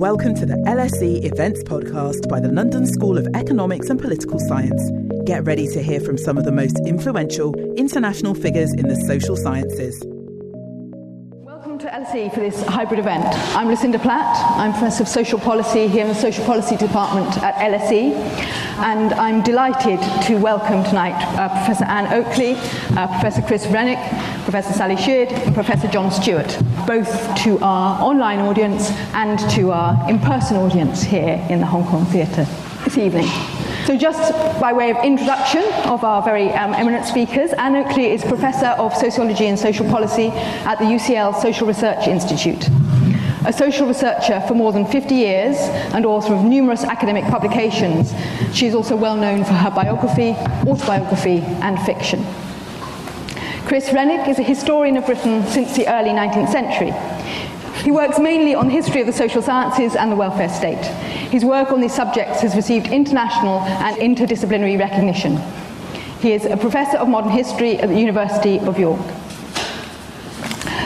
Welcome to the LSE Events Podcast by the London School of Economics and Political Science. Get ready to hear from some of the most influential international figures in the social sciences. LSE for this hybrid event. I'm Lucinda Platt. I'm Professor of Social Policy here in the Social Policy Department at LSE. And I'm delighted to welcome tonight uh, Professor Ann Oakley, uh, Professor Chris Renwick, Professor Sally Sheard, and Professor John Stewart, both to our online audience and to our in person audience here in the Hong Kong Theatre this evening. So, just by way of introduction of our very um, eminent speakers, Ann Oakley is Professor of Sociology and Social Policy at the UCL Social Research Institute. A social researcher for more than 50 years and author of numerous academic publications, she is also well known for her biography, autobiography, and fiction. Chris Renwick is a historian of Britain since the early 19th century. He works mainly on the history of the social sciences and the welfare state. His work on these subjects has received international and interdisciplinary recognition. He is a professor of modern history at the University of York.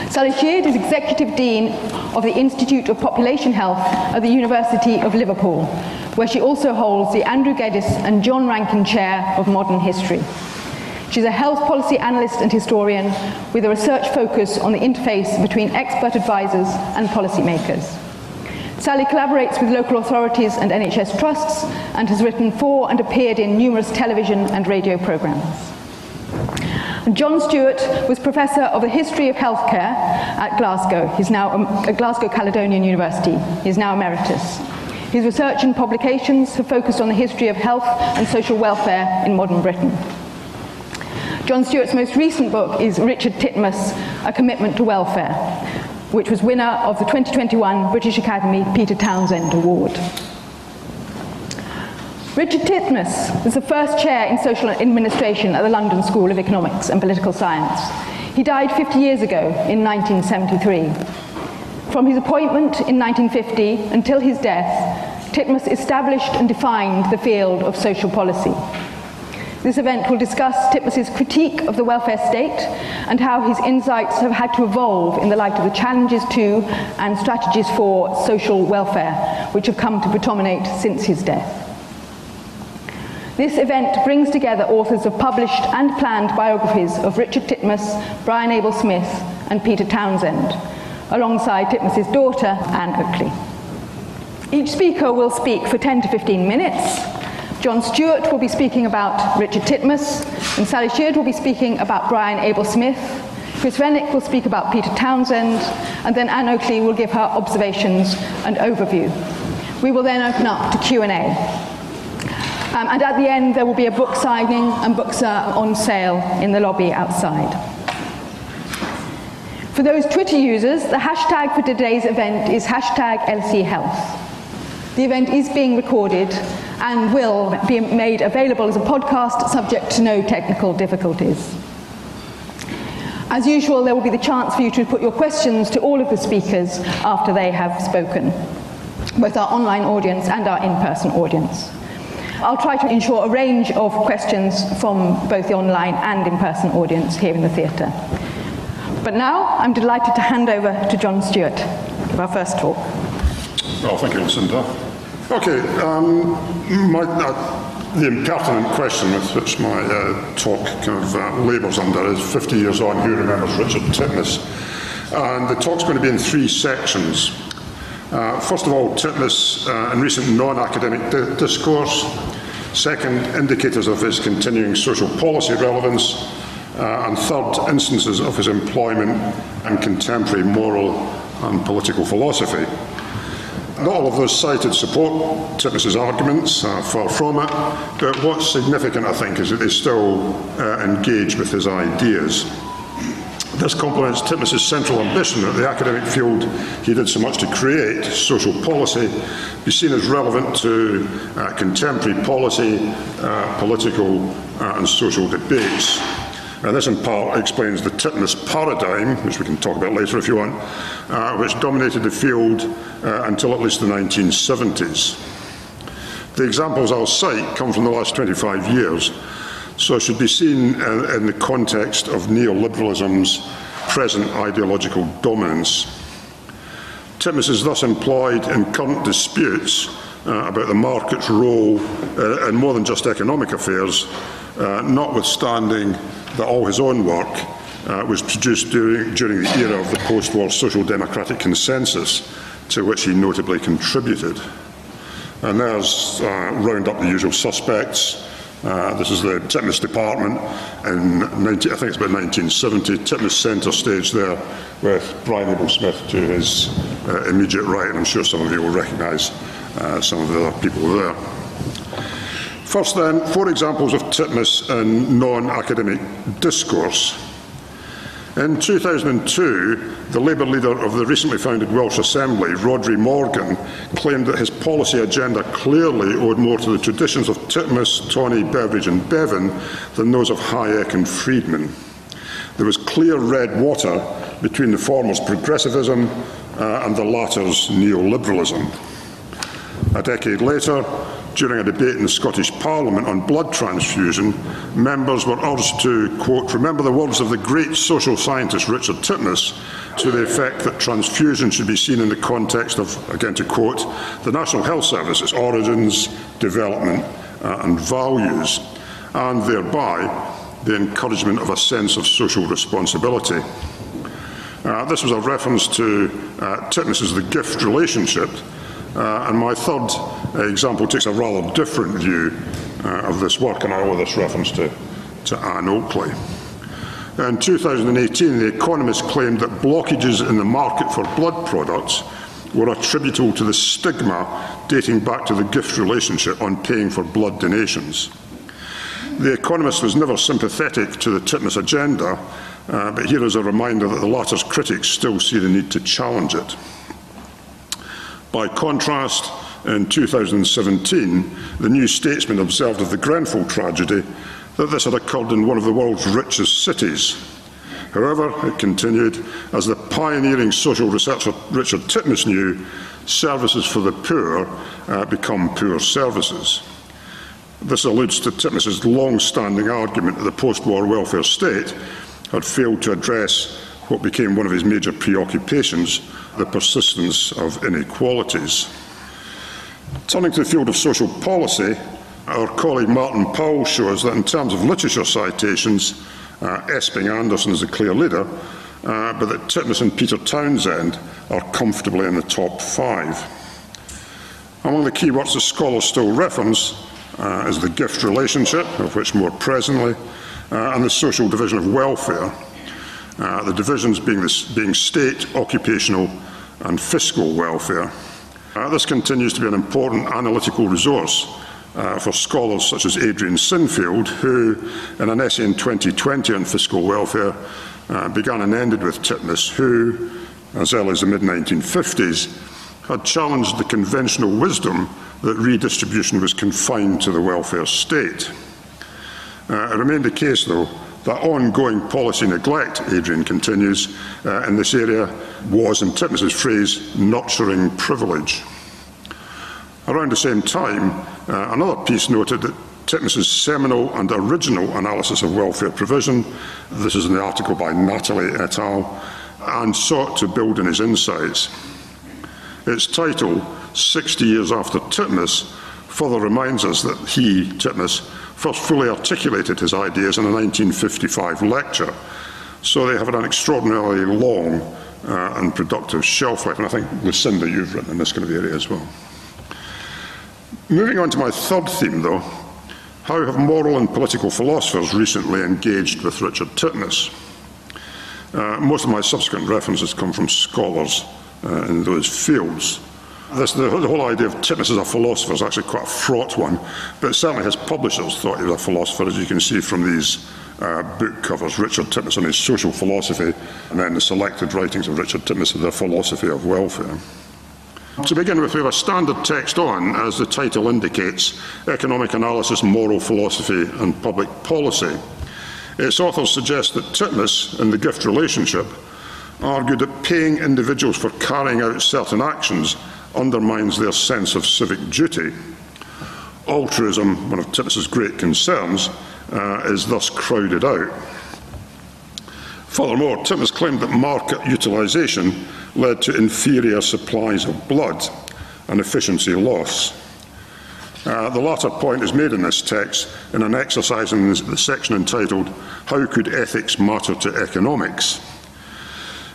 Sally Sheard is Executive Dean of the Institute of Population Health at the University of Liverpool, where she also holds the Andrew Geddes and John Rankin Chair of Modern History. She's a health policy analyst and historian with a research focus on the interface between expert advisors and policymakers. Sally collaborates with local authorities and NHS trusts and has written for and appeared in numerous television and radio programmes. John Stewart was Professor of the History of Healthcare at Glasgow. He's now um, at Glasgow Caledonian University. He's now emeritus. His research and publications have focused on the history of health and social welfare in modern Britain. John Stewart's most recent book is Richard Titmuss, A Commitment to Welfare, which was winner of the 2021 British Academy Peter Townsend Award. Richard Titmuss was the first chair in social administration at the London School of Economics and Political Science. He died 50 years ago in 1973. From his appointment in 1950 until his death, Titmuss established and defined the field of social policy. This event will discuss Titmuss's critique of the welfare state and how his insights have had to evolve in the light of the challenges to and strategies for social welfare, which have come to predominate since his death. This event brings together authors of published and planned biographies of Richard Titmuss, Brian Abel Smith, and Peter Townsend, alongside Titmuss's daughter, Ann Oakley. Each speaker will speak for 10 to 15 minutes. John Stewart will be speaking about Richard Titmuss, and Sally Sheard will be speaking about Brian Abel Smith. Chris Renwick will speak about Peter Townsend, and then Ann Oakley will give her observations and overview. We will then open up to Q&A. Um, and at the end, there will be a book signing, and books are on sale in the lobby outside. For those Twitter users, the hashtag for today's event is hashtag LSE Health. The event is being recorded and will be made available as a podcast subject to no technical difficulties. As usual, there will be the chance for you to put your questions to all of the speakers after they have spoken, both our online audience and our in-person audience. I'll try to ensure a range of questions from both the online and in-person audience here in the theatre. But now I'm delighted to hand over to John Stewart for our first talk. Well, thank you, Lucinda. Okay, um, my, uh, the impertinent question with which my uh, talk kind of uh, labours under is 50 years on, who remembers Richard Titmuss? And the talk's going to be in three sections. Uh, first of all, Titmuss uh, in recent non-academic di- discourse. Second, indicators of his continuing social policy relevance. Uh, and third, instances of his employment and contemporary moral and political philosophy. Not all of those cited support Titmuss's arguments, uh, far from it, but what's significant, I think, is that they still uh, engage with his ideas. This complements Titmuss's central ambition that the academic field he did so much to create, social policy, be seen as relevant to uh, contemporary policy, uh, political uh, and social debates. And this in part explains the Titmuss paradigm, which we can talk about later if you want, uh, which dominated the field uh, until at least the 1970s. The examples I'll cite come from the last 25 years, so should be seen in, in the context of neoliberalism's present ideological dominance. Titmuss is thus employed in current disputes uh, about the market's role uh, in more than just economic affairs, uh, notwithstanding that all his own work uh, was produced during, during the era of the post-war social democratic consensus, to which he notably contributed. And there's uh, round up the usual suspects. Uh, this is the Titmuss Department in 19, I think it's about 1970. Titmuss centre stage there with Brian Abel Smith to his uh, immediate right, and I'm sure some of you will recognise uh, some of the other people there. First then, four examples of Titmuss in non-academic discourse. In 2002, the Labour leader of the recently founded Welsh Assembly, Rhodri Morgan, claimed that his policy agenda clearly owed more to the traditions of Titmuss, Tawney, Beveridge and Bevan than those of Hayek and Friedman. There was clear red water between the former's progressivism uh, and the latter's neoliberalism. A decade later, during a debate in the Scottish Parliament on blood transfusion, members were urged to, quote, remember the words of the great social scientist Richard Titmuss to the effect that transfusion should be seen in the context of, again to quote, the National Health Service, its origins, development uh, and values, and thereby the encouragement of a sense of social responsibility. Uh, this was a reference to uh, Titmuss's The Gift relationship, uh, and my third example takes a rather different view uh, of this work, and I owe this reference to, to Ann Oakley. In 2018, The Economist claimed that blockages in the market for blood products were attributable to the stigma dating back to the gift relationship on paying for blood donations. The Economist was never sympathetic to the Titmuss agenda, uh, but here is a reminder that the latter's critics still see the need to challenge it. By contrast, in 2017, the New Statesman observed of the Grenfell tragedy that this had occurred in one of the world's richest cities. However, it continued, as the pioneering social researcher Richard Titmuss knew, services for the poor uh, become poor services. This alludes to Titmuss's long-standing argument that the post-war welfare state had failed to address what became one of his major preoccupations, the persistence of inequalities. Turning to the field of social policy, our colleague Martin Powell shows that in terms of literature citations, uh, Esping Andersen is a clear leader, uh, but that Titmuss and Peter Townsend are comfortably in the top five. Among the key works the scholars still reference uh, is the gift relationship, of which more presently, uh, and the social division of welfare, uh, the divisions being, being state, occupational, and fiscal welfare. Uh, this continues to be an important analytical resource uh, for scholars such as Adrian Sinfield, who, in an essay in 2020 on fiscal welfare, uh, began and ended with Titmuss, who, as early as the mid 1950s, had challenged the conventional wisdom that redistribution was confined to the welfare state. Uh, it remained the case, though, that ongoing policy neglect, Adrian continues, uh, in this area was, in Titmuss's phrase, nurturing privilege. Around the same time, uh, another piece noted that Titmuss's seminal and original analysis of welfare provision, this is an article by Natalie et al., and sought to build on his insights. Its title, 60 Years After Titmuss, further reminds us that he, Titmuss, first fully articulated his ideas in a 1955 lecture. So they have an extraordinarily long uh, and productive shelf life. And I think, Lucinda, you've written in this kind of area as well. Moving on to my third theme, though, how have moral and political philosophers recently engaged with Richard Titmuss? Uh, most of my subsequent references come from scholars uh, in those fields. This, the, the, whole idea of Titmuss as a philosopher is actually quite a fraught one, but certainly his publishers thought he was a philosopher, as you can see from these uh, book covers, Richard Titmuss on his social philosophy, and then the selected writings of Richard Titmuss, The Philosophy of Welfare. To begin with, we have a standard text on, as the title indicates, Economic Analysis, Moral Philosophy and Public Policy. Its authors suggest that Titmuss, in the gift relationship, argued that paying individuals for carrying out certain actions undermines their sense of civic duty. Altruism, one of Titmuss's great concerns, uh, is thus crowded out. Furthermore, Titmuss claimed that market utilisation led to inferior supplies of blood and efficiency loss. Uh, the latter point is made in this text in an exercise in the section entitled How Could Ethics Matter to Economics?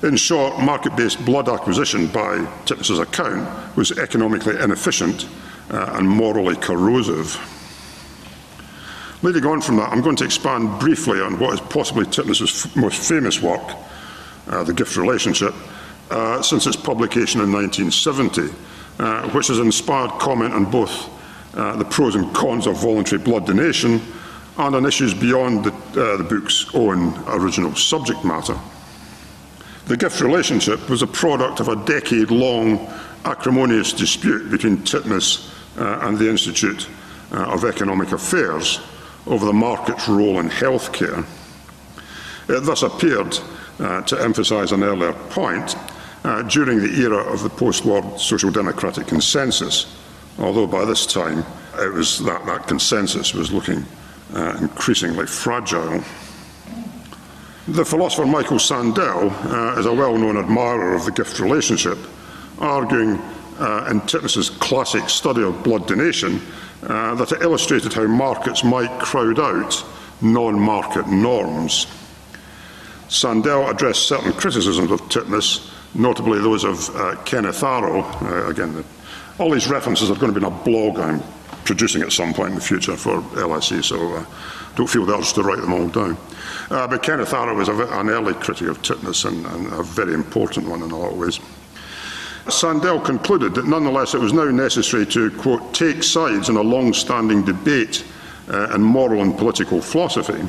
In short, market-based blood acquisition, by Titmuss's account, was economically inefficient uh, and morally corrosive. Leading on from that, I'm going to expand briefly on what is possibly Titmuss's most famous work, uh, The Gift Relationship, uh, since its publication in 1970, uh, which has inspired comment on both uh, the pros and cons of voluntary blood donation and on issues beyond the, uh, the book's own original subject matter. The gift relationship was a product of a decade-long acrimonious dispute between Titmuss uh, and the Institute uh, of Economic Affairs over the market's role in healthcare. It thus appeared uh, to emphasise an earlier point uh, during the era of the post-war social democratic consensus, although by this time it was that, that consensus was looking uh, increasingly fragile. The philosopher Michael Sandel uh, is a well-known admirer of the gift relationship, arguing uh, in Titmuss's classic study of blood donation uh, that it illustrated how markets might crowd out non-market norms. Sandel addressed certain criticisms of Titmuss, notably those of uh, Kenneth Arrow. Uh, again, the, all these references are going to be in a blog I'm producing at some point in the future for LSE, so uh, don't feel the urge to write them all down. Uh, but Kenneth Arrow was an early critic of Titmuss and, and a very important one in a lot of ways. Sandel concluded that nonetheless it was now necessary to, quote, take sides in a long-standing debate uh, in moral and political philosophy.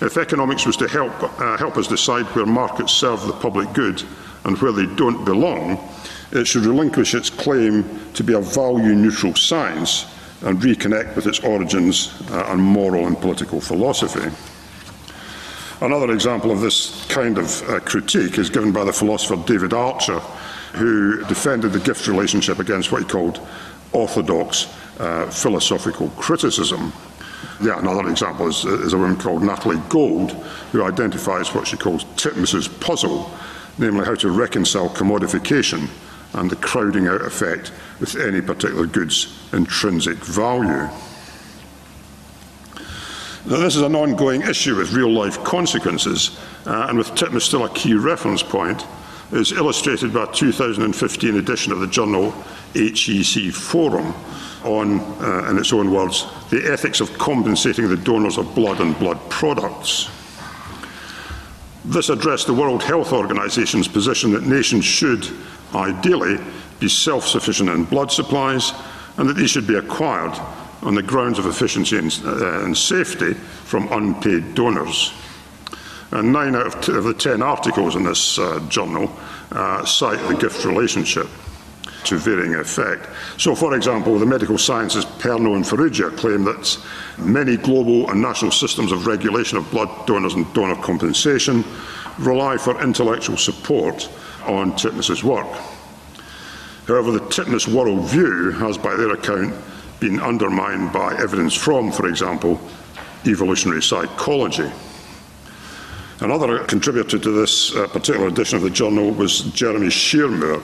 If economics was to help, uh, help us decide where markets serve the public good and where they don't belong, it should relinquish its claim to be a value-neutral science and reconnect with its origins uh, and moral and political philosophy. Another example of this kind of uh, critique is given by the philosopher David Archard, who defended the gift relationship against what he called orthodox uh, philosophical criticism. Yeah, another example is, is, a woman called Natalie Gold, who identifies what she calls Titmuss's puzzle, namely how to reconcile commodification and the crowding out effect with any particular good's intrinsic value. Now, this is an ongoing issue with real life consequences, uh, and with Titmuss still a key reference point, is illustrated by a 2015 edition of the journal HEC Forum on, uh, in its own words, the ethics of compensating the donors of blood and blood products. This addressed the World Health Organization's position that nations should, ideally, be self-sufficient in blood supplies and that these should be acquired on the grounds of efficiency and, uh, and safety from unpaid donors. And nine out of, of the ten articles in this uh, journal uh, cite the gift relationship to varying effect. So, for example, the medical sciences Perno and Farrugia claim that many global and national systems of regulation of blood donors and donor compensation rely for intellectual support on Titmuss's work. However, the Titmuss worldview has, by their account, been undermined by evidence from, for example, evolutionary psychology. Another contributor to this uh, particular edition of the journal was Jeremy Shearmur,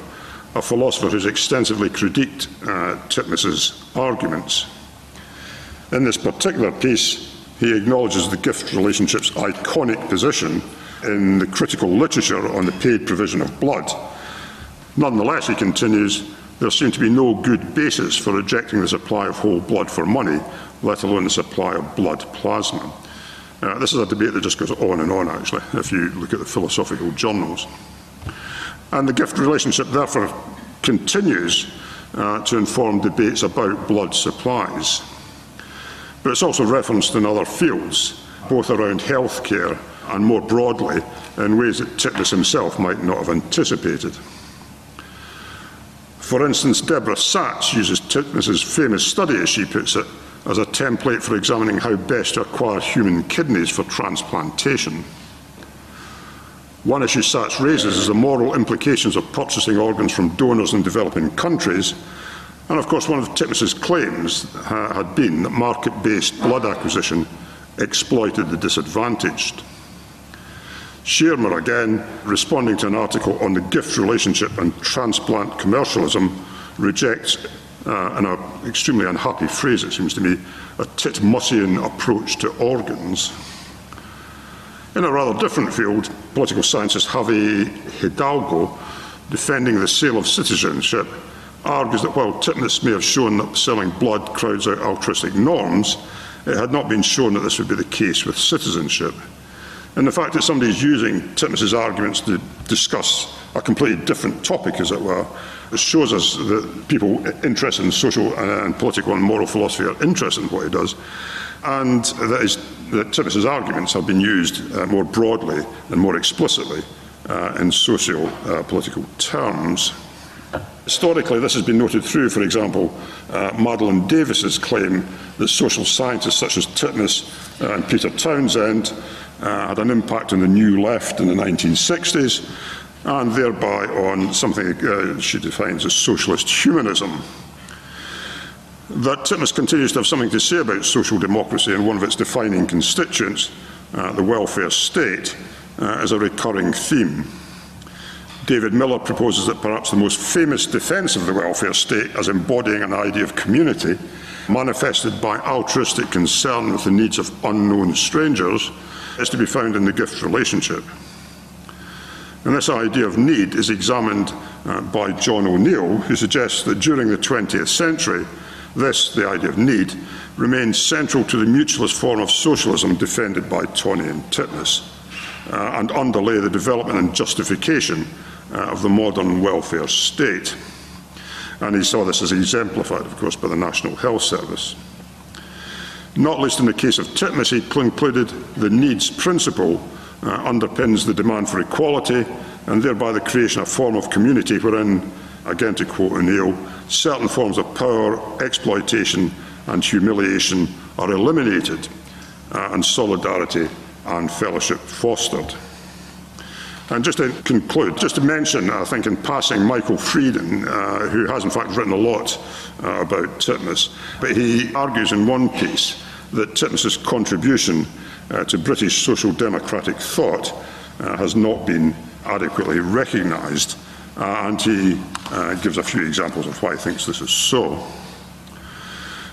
a philosopher who's extensively critiqued uh, Titmuss's arguments. In this particular piece, he acknowledges the gift relationship's iconic position in the critical literature on the paid provision of blood. Nonetheless, he continues, there seemed to be no good basis for rejecting the supply of whole blood for money, let alone the supply of blood plasma. Uh, this is a debate that just goes on and on, actually, if you look at the philosophical journals. And the gift relationship, therefore, continues uh, to inform debates about blood supplies. But it's also referenced in other fields, both around healthcare and more broadly in ways that Titmuss himself might not have anticipated. For instance, Deborah Satz uses Titmuss's famous study, as she puts it, as a template for examining how best to acquire human kidneys for transplantation. One issue Satz raises is the moral implications of purchasing organs from donors in developing countries. And of course, one of Titmuss's claims had been that market based blood acquisition exploited the disadvantaged. Shearmur, again, responding to an article on the gift relationship and transplant commercialism, rejects, uh, in an extremely unhappy phrase, it seems to me, a Titmussian approach to organs. In a rather different field, political scientist Javi Hidalgo, defending the sale of citizenship, argues that while Titmuss may have shown that selling blood crowds out altruistic norms, it had not been shown that this would be the case with citizenship. And the fact that somebody is using Titmuss's arguments to discuss a completely different topic, as it were, shows us that people interested in social and political and moral philosophy are interested in what he does, and that, is, that Titmuss's arguments have been used uh, more broadly and more explicitly uh, in socio-political uh, terms. Historically, this has been noted through, for example, uh, Madeline Davis's claim that social scientists such as Titmuss and Peter Townsend uh, had an impact on the New Left in the 1960s, and thereby on something uh, she defines as socialist humanism. That Titmuss continues to have something to say about social democracy and one of its defining constituents, uh, the welfare state, uh, is a recurring theme. David Miller proposes that perhaps the most famous defence of the welfare state as embodying an idea of community, manifested by altruistic concern with the needs of unknown strangers, is to be found in the gift relationship. And this idea of need is examined uh, by John O'Neill, who suggests that during the 20th century, this, the idea of need, remains central to the mutualist form of socialism defended by Tawney and Titmuss, uh, and underlay the development and justification uh, of the modern welfare state. And he saw this as exemplified, of course, by the National Health Service. Not least in the case of Titmuss, he concluded the needs principle uh, underpins the demand for equality and thereby the creation of a form of community wherein, again to quote O'Neill, certain forms of power, exploitation and humiliation are eliminated uh, and solidarity and fellowship fostered. And just to conclude, just to mention, I think in passing, Michael Freeden, uh, who has in fact written a lot uh, about Titmuss, but he argues in one piece that Titmuss's contribution uh, to British social democratic thought uh, has not been adequately recognised, uh, and he uh, gives a few examples of why he thinks this is so.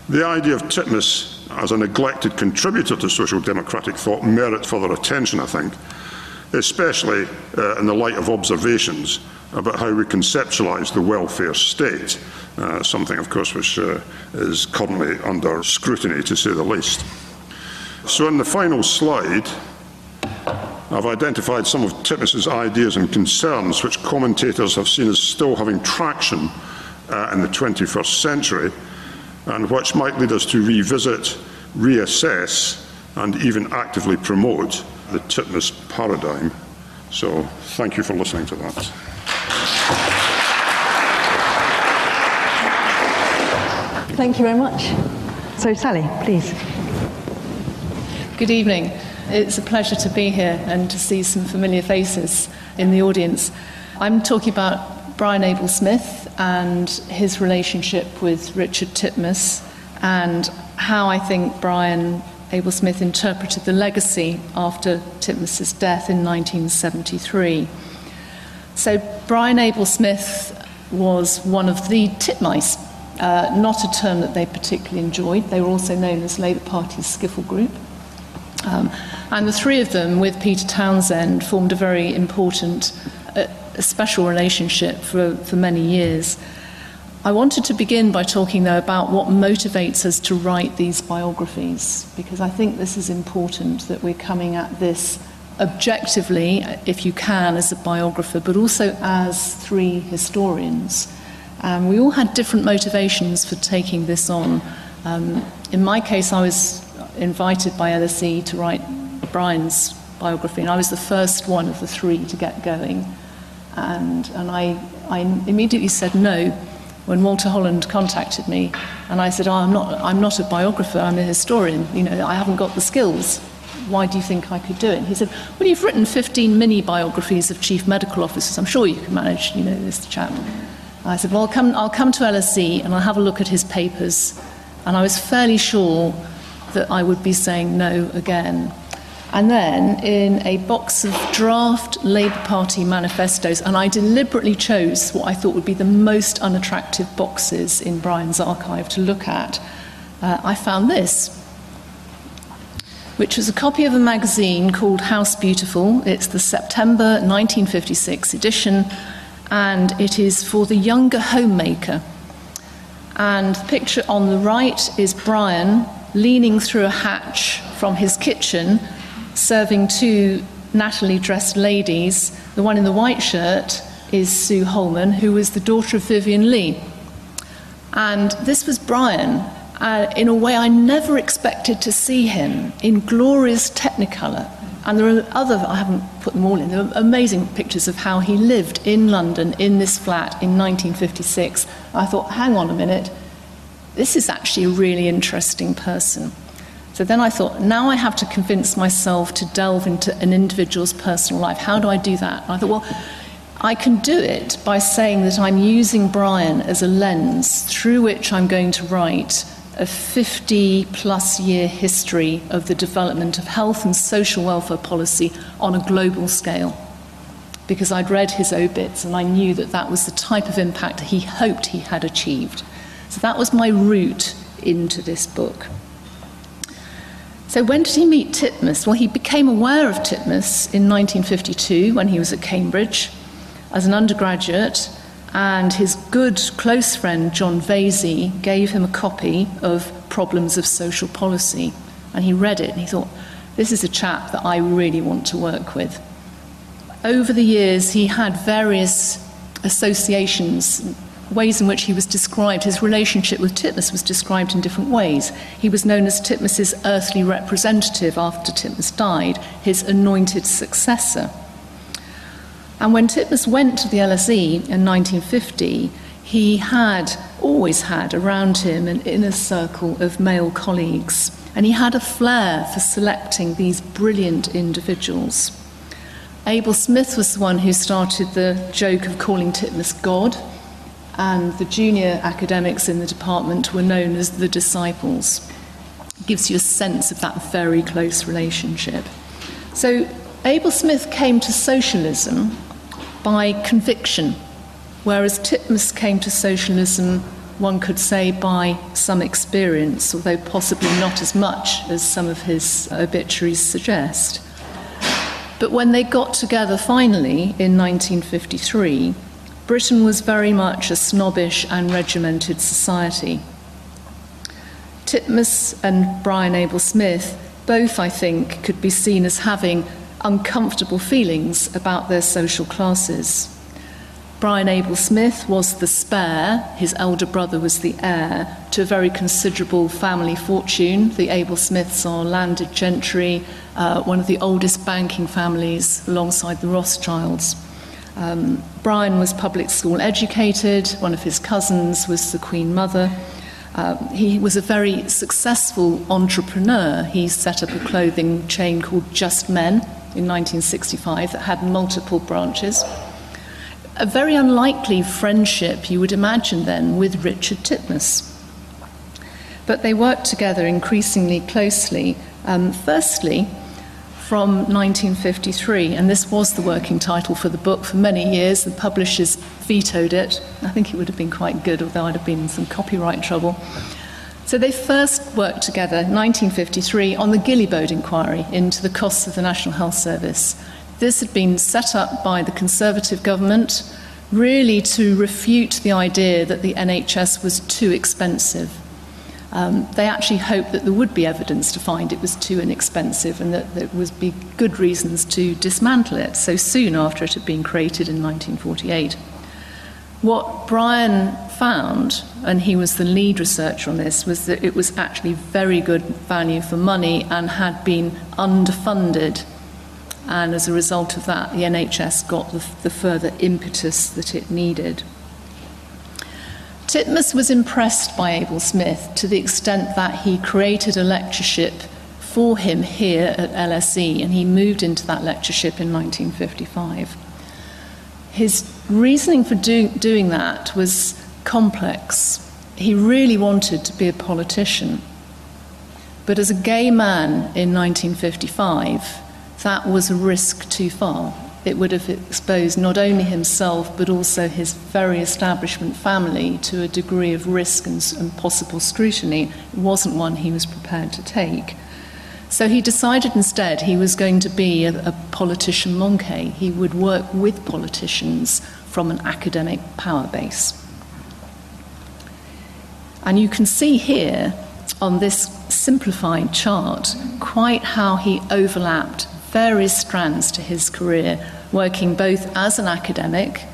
The idea of Titmuss as a neglected contributor to social democratic thought merits further attention, I think, especially uh, in the light of observations about how we conceptualise the welfare state, uh, something, of course, which uh, is currently under scrutiny, to say the least. So, in the final slide, I've identified some of Titmuss's ideas and concerns which commentators have seen as still having traction uh, in the 21st century and which might lead us to revisit, reassess, and even actively promote the Titmuss paradigm. So, thank you for listening to that. Thank you very much. So, Sally, please. Good evening. It's a pleasure to be here and to see some familiar faces in the audience. I'm talking about Brian Abel Smith and his relationship with Richard Titmuss and how I think Brian Abel Smith interpreted the legacy after Titmuss's death in 1973. So, Brian Abel Smith was one of the titmice, uh, not a term that they particularly enjoyed. They were also known as Labour Party's skiffle group. Um, and the three of them, with Peter Townsend, formed a very important, uh, special relationship for, for many years. I wanted to begin by talking, though, about what motivates us to write these biographies, because I think this is important that we're coming at this objectively, if you can, as a biographer, but also as three historians. Um, we all had different motivations for taking this on. Um, in my case, I was invited by LSE to write Brian's biography, and I was the first one of the three to get going. And, and I, I immediately said no when Walter Holland contacted me, and I said, oh, I'm, not, I'm not a biographer, I'm a historian. You know, I haven't got the skills. Why do you think I could do it? He said, Well, you've written 15 mini biographies of chief medical officers. I'm sure you can manage, you know, this chap. I said, Well, I'll come, I'll come to LSE and I'll have a look at his papers. And I was fairly sure that I would be saying no again. And then in a box of draft Labour Party manifestos, and I deliberately chose what I thought would be the most unattractive boxes in Brian's archive to look at, uh, I found this, which was a copy of a magazine called House Beautiful. It's the September 1956 edition, and it is for the younger homemaker. And the picture on the right is Brian leaning through a hatch from his kitchen serving two Natalie dressed ladies. The one in the white shirt is Sue Holman, who was the daughter of Vivien Leigh. And this was Brian. Uh, in a way, I never expected to see him in glorious technicolor. And there are other, I haven't put them all in, there are amazing pictures of how he lived in London in this flat in 1956. I thought, hang on a minute, this is actually a really interesting person. So then I thought, now I have to convince myself to delve into an individual's personal life. How do I do that? And I thought, well, I can do it by saying that I'm using Brian as a lens through which I'm going to write a 50 plus year history of the development of health and social welfare policy on a global scale. Because I'd read his obits and I knew that that was the type of impact he hoped he had achieved. So that was my route into this book. So, when did he meet Titmuss? Well, he became aware of Titmuss in 1952 when he was at Cambridge as an undergraduate, and his good close friend John Vaizey gave him a copy of Problems of Social Policy. And he read it and he thought, this is a chap that I really want to work with. Over the years, he had various associations ways in which he was described, his relationship with Titmuss was described in different ways. He was known as Titmuss's earthly representative after Titmuss died, his anointed successor. And when Titmuss went to the LSE in 1950, he had always had around him an inner circle of male colleagues, and he had a flair for selecting these brilliant individuals. Abel Smith was the one who started the joke of calling Titmuss God and the junior academics in the department were known as the disciples. It gives you a sense of that very close relationship. So, Abel Smith came to socialism by conviction, whereas Titmuss came to socialism, one could say, by some experience, although possibly not as much as some of his obituaries suggest. But when they got together finally in 1953, Britain was very much a snobbish and regimented society. Titmuss and Brian Abel Smith both, I think, could be seen as having uncomfortable feelings about their social classes. Brian Abel Smith was the spare, his elder brother was the heir to a very considerable family fortune. The Abel Smiths are landed gentry, uh, one of the oldest banking families alongside the Rothschilds. Um, Brian was public school educated, one of his cousins was the Queen Mother. Uh, he was a very successful entrepreneur. He set up a clothing chain called Just Men in 1965 that had multiple branches. A very unlikely friendship, you would imagine then, with Richard Titmuss. But they worked together increasingly closely. Um, firstly, from 1953, and this was the working title for the book for many years. The publishers vetoed it. I think it would have been quite good, although I'd have been in some copyright trouble. So they first worked together, 1953, on the Guillebaud inquiry into the costs of the National Health Service. This had been set up by the Conservative government really to refute the idea that the NHS was too expensive um, they actually hoped that there would be evidence to find it was too inexpensive and that there would be good reasons to dismantle it so soon after it had been created in 1948. What Brian found, and he was the lead researcher on this, was that it was actually very good value for money and had been underfunded. And as a result of that, the NHS got the, the further impetus that it needed. Titmuss was impressed by Abel Smith to the extent that he created a lectureship for him here at LSE and he moved into that lectureship in 1955. His reasoning for do, doing that was complex. He really wanted to be a politician. But as a gay man in 1955, that was a risk too far. It would have exposed not only himself but also his very establishment family to a degree of risk and, and possible scrutiny. It wasn't one he was prepared to take. So he decided instead he was going to be a, a politician monkey. He would work with politicians from an academic power base. And you can see here on this simplified chart quite how he overlapped various strands to his career, working both as an academic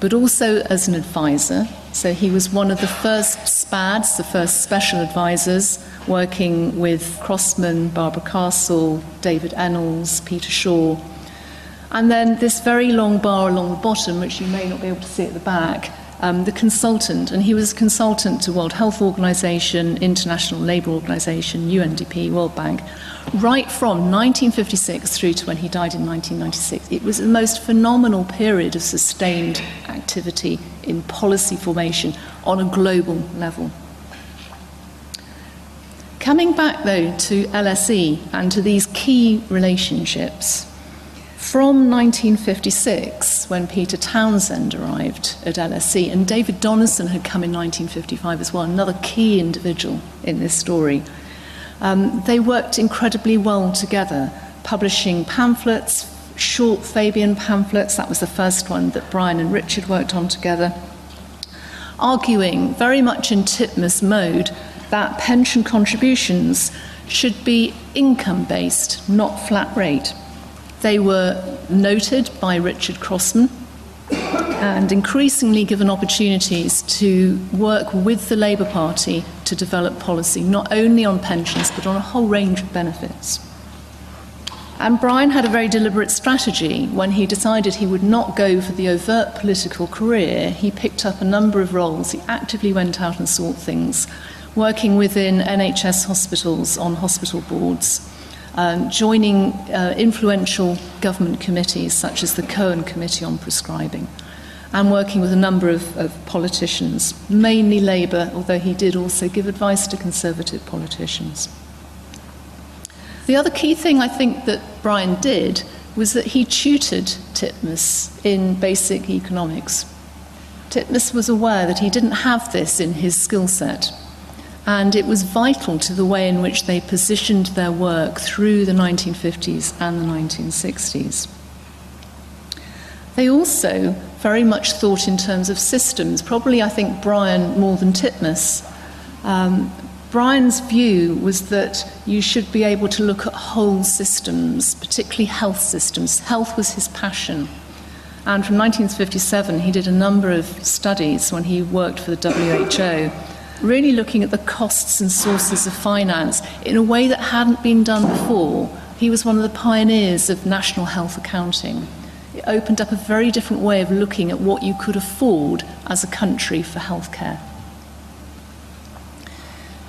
but also as an advisor. So he was one of the first SPADs, the first special advisors, working with Crossman, Barbara Castle, David Ennals, Peter Shore. And then this very long bar along the bottom, which you may not be able to see at the back, um, the consultant, and he was a consultant to World Health Organization, International Labour Organization, UNDP, World Bank, right from 1956 through to when he died in 1996. It was the most phenomenal period of sustained activity in policy formation on a global level. Coming back, though, to LSE and to these key relationships, from 1956, when Peter Townsend arrived at LSE, and David Donnison had come in 1955 as well, another key individual in this story, um, they worked incredibly well together, publishing pamphlets, short Fabian pamphlets. That was the first one that Brian and Richard worked on together, arguing very much in Titmuss mode that pension contributions should be income based, not flat rate. They were noted by Richard Crossman and increasingly given opportunities to work with the Labour Party to develop policy, not only on pensions but on a whole range of benefits. And Brian had a very deliberate strategy. When he decided he would not go for the overt political career, he picked up a number of roles. He actively went out and sought things, working within NHS hospitals on hospital boards um, joining uh, influential government committees such as the Cohen Committee on Prescribing, and working with a number of, of politicians, mainly Labour, although he did also give advice to Conservative politicians. The other key thing I think that Brian did was that he tutored Titmuss in basic economics. Titmuss was aware that he didn't have this in his skill set and it was vital to the way in which they positioned their work through the 1950s and the 1960s. They also very much thought in terms of systems, probably, I think, Brian more than Titmuss. Um, Brian's view was that you should be able to look at whole systems, particularly health systems. Health was his passion. And from 1957, he did a number of studies when he worked for the WHO really looking at the costs and sources of finance in a way that hadn't been done before. He was one of the pioneers of national health accounting. It opened up a very different way of looking at what you could afford as a country for healthcare.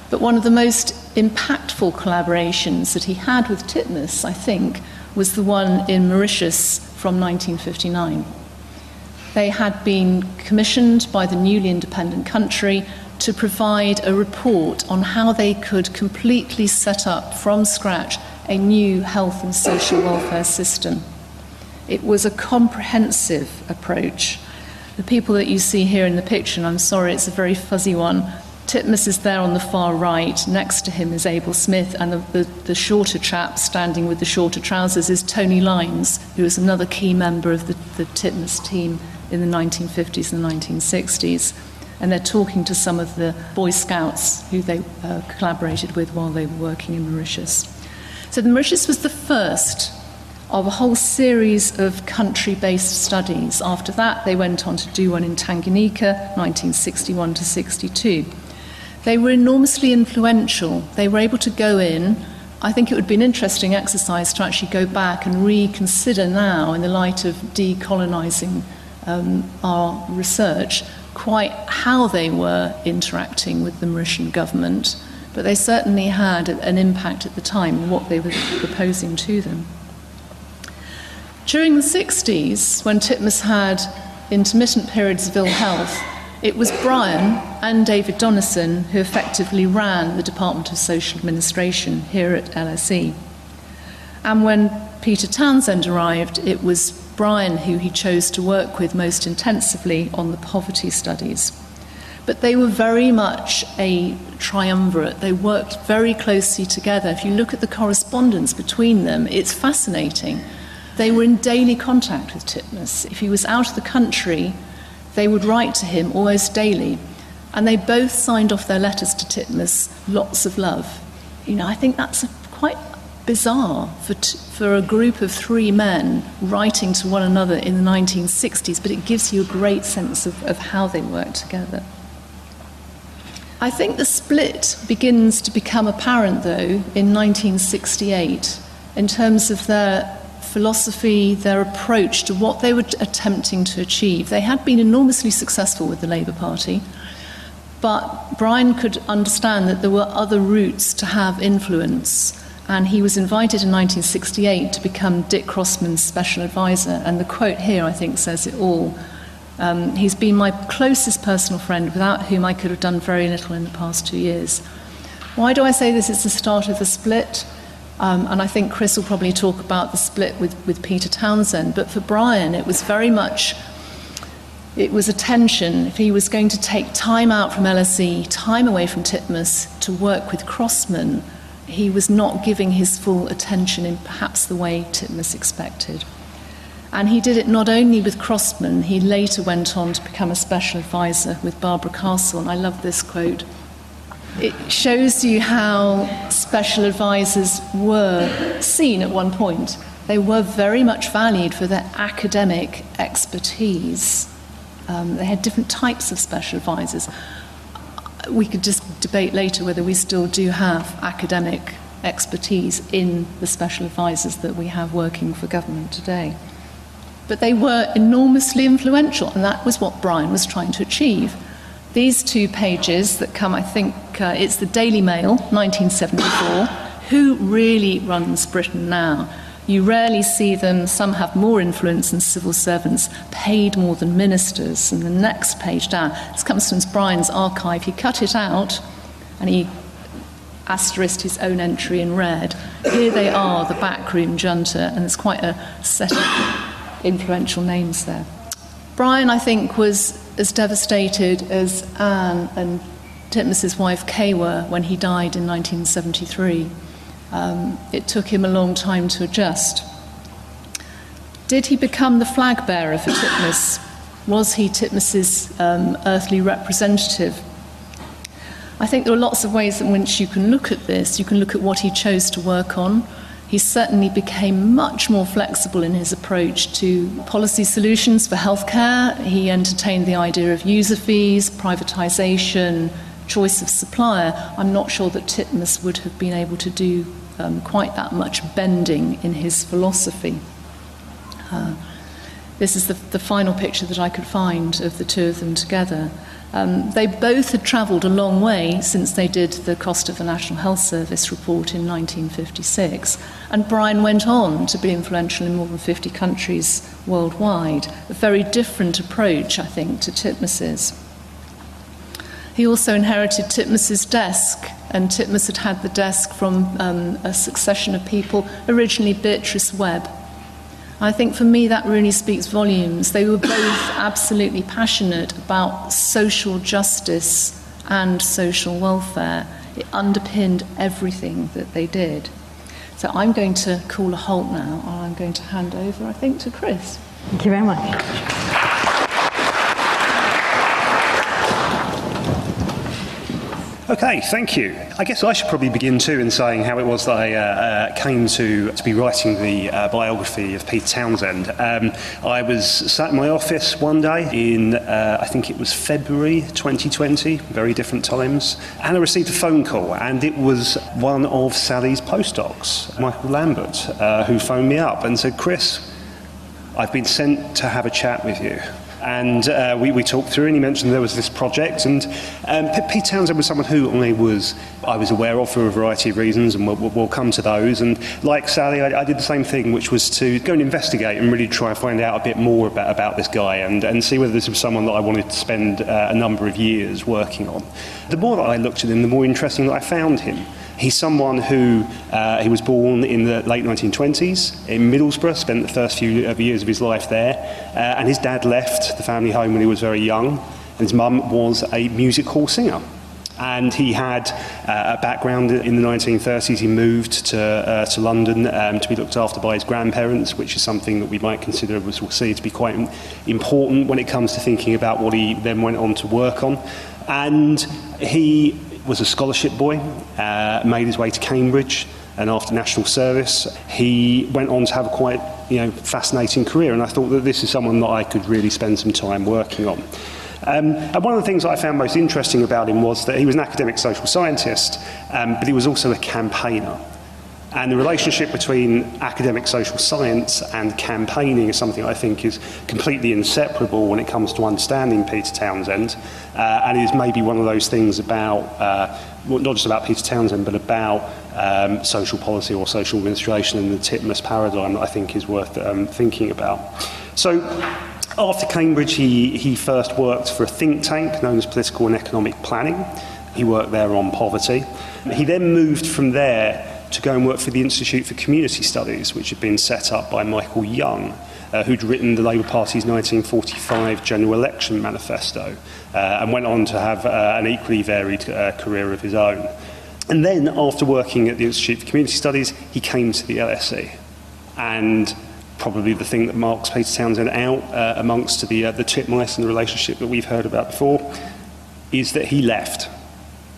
But one of the most impactful collaborations that he had with Titmuss, I think, was the one in Mauritius from 1959. They had been commissioned by the newly independent country to provide a report on how they could completely set up from scratch a new health and social welfare system. It was a comprehensive approach. The people that you see here in the picture, and I'm sorry it's a very fuzzy one, Titmuss is there on the far right. Next to him is Abel Smith, and the, the, the, shorter chap standing with the shorter trousers is Tony Lynes, who was another key member of the, the Titmuss team in the 1950s and 1960s and they're talking to some of the Boy Scouts who they uh, collaborated with while they were working in Mauritius. So, the Mauritius was the first of a whole series of country based studies. After that, they went on to do one in Tanganyika, 1961 to 62. They were enormously influential. They were able to go in. I think it would be an interesting exercise to actually go back and reconsider now, in the light of decolonizing um, our research, quite how they were interacting with the Mauritian government, but they certainly had an impact at the time, what they were proposing to them. During the 60s, when Titmuss had intermittent periods of ill health, it was Brian and David Donnison who effectively ran the Department of Social Administration here at LSE. And when Peter Townsend arrived, it was Brian who he chose to work with most intensively on the poverty studies. But they were very much a triumvirate. They worked very closely together. If you look at the correspondence between them, it's fascinating. They were in daily contact with Titmuss. If he was out of the country, they would write to him almost daily. And they both signed off their letters to Titmuss, lots of love. You know, I think that's a, quite bizarre for, t- for a group of three men writing to one another in the 1960s, but it gives you a great sense of, of how they worked together. I think the split begins to become apparent, though, in 1968 in terms of their philosophy, their approach to what they were attempting to achieve. They had been enormously successful with the Labour Party, but Brian could understand that there were other routes to have influence. And he was invited in 1968 to become Dick Crossman's special advisor. And the quote here, I think, says it all. Um, he's been my closest personal friend, without whom I could have done very little in the past two years. Why do I say this is the start of the split? Um, and I think Chris will probably talk about the split with, with Peter Townsend. But for Brian, it was very much it was a tension. If he was going to take time out from LSE, time away from Titmuss to work with Crossman, he was not giving his full attention in perhaps the way Titmuss expected. And he did it not only with Crossman, he later went on to become a special advisor with Barbara Castle. And I love this quote. It shows you how special advisors were seen at one point. They were very much valued for their academic expertise. Um, they had different types of special advisors. We could just debate later whether we still do have academic expertise in the special advisors that we have working for government today. But they were enormously influential, and that was what Brian was trying to achieve. These two pages that come, I think uh, it's the Daily Mail, 1974. Who really runs Britain now? You rarely see them, some have more influence than civil servants, paid more than ministers. And the next page down, this comes from Brian's archive. He cut it out and he asterisked his own entry in red. Here they are, the backroom junta, and it's quite a set of influential names there. Brian, I think, was as devastated as Ann and Titmuss's wife Kay were when he died in 1973. Um, it took him a long time to adjust. Did he become the flag bearer for Titmuss? Was he Titmuss's um, earthly representative? I think there are lots of ways in which you can look at this. You can look at what he chose to work on. He certainly became much more flexible in his approach to policy solutions for healthcare. He entertained the idea of user fees, privatization, choice of supplier, I'm not sure that Titmuss would have been able to do um, quite that much bending in his philosophy. Uh, this is the, the final picture that I could find of the two of them together. Um, they both had travelled a long way since they did the Cost of the National Health Service report in 1956. And Brian went on to be influential in more than 50 countries worldwide. A very different approach, I think, to Titmuss's. He also inherited Titmuss's desk, and Titmuss had had the desk from um, a succession of people, originally Beatrice Webb. I think for me that really speaks volumes. They were both absolutely passionate about social justice and social welfare. It underpinned everything that they did. So I'm going to call a halt now, and I'm going to hand over, I think, to Chris. Thank you very much. Okay, thank you. I guess I should probably begin too in saying how it was that I uh, uh, came to, to be writing the uh, biography of Peter Townsend. Um, I was sat in my office one day in, uh, I think it was February 2020, very different times, and I received a phone call, and it was one of Sally's postdocs, Michael Lambert, uh, who phoned me up and said, Chris, I've been sent to have a chat with you and uh, we, we talked through and he mentioned there was this project and um, Pete Townsend was someone who I was I was aware of for a variety of reasons and we'll, we'll come to those and like Sally I, I, did the same thing which was to go and investigate and really try and find out a bit more about, about this guy and, and see whether this was someone that I wanted to spend uh, a number of years working on. The more that I looked at him the more interesting that I found him He's someone who uh, he was born in the late 1920s in Middlesbrough, spent the first few years of his life there, uh, and his dad left the family home when he was very young, and his mum was a music hall singer. And he had uh, a background in the 1930s. He moved to, uh, to London um, to be looked after by his grandparents, which is something that we might consider, as we'll see, to be quite important when it comes to thinking about what he then went on to work on. And he was a scholarship boy, uh, made his way to Cambridge, and after national service, he went on to have a quite you know, fascinating career. And I thought that this is someone that I could really spend some time working on. Um, and one of the things I found most interesting about him was that he was an academic social scientist, um, but he was also a campaigner. And the relationship between academic social science and campaigning is something I think is completely inseparable when it comes to understanding Peter Townsend. Uh, and it is maybe one of those things about, uh, not just about Peter Townsend, but about um, social policy or social administration and the Titmuss paradigm that I think is worth um, thinking about. So, after Cambridge, he, he first worked for a think tank known as Political and Economic Planning. He worked there on poverty. He then moved from there to go and work for the Institute for Community Studies, which had been set up by Michael Young, uh, who'd written the Labour Party's 1945 general election manifesto, uh, and went on to have uh, an equally varied uh, career of his own. And then, after working at the Institute for Community Studies, he came to the LSE. And probably the thing that marks Peter Townsend out uh, amongst the, uh, the titmice and the relationship that we've heard about before is that he left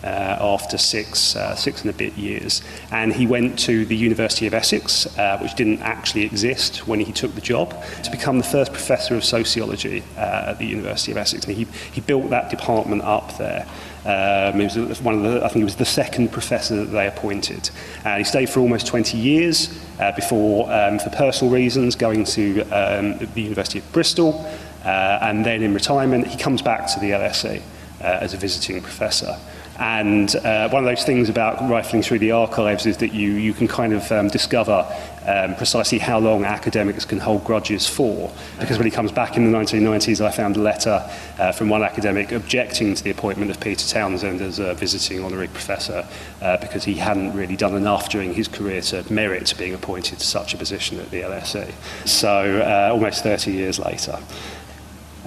uh, after six, uh, six and a bit years. And he went to the University of Essex, uh, which didn't actually exist when he took the job, to become the first professor of sociology uh, at the University of Essex. And he, he built that department up there. Um, he was one of the, I think he was the second professor that they appointed. And he stayed for almost 20 years uh, before, um, for personal reasons, going to um, the University of Bristol. Uh, and then in retirement, he comes back to the LSE as a visiting professor. And uh, one of those things about rifling through the archives is that you, you can kind of um, discover um, precisely how long academics can hold grudges for. Because when he comes back in the 1990s, I found a letter uh, from one academic objecting to the appointment of Peter Townsend as a visiting honorary professor uh, because he hadn't really done enough during his career to merit being appointed to such a position at the LSE. So uh, almost 30 years later.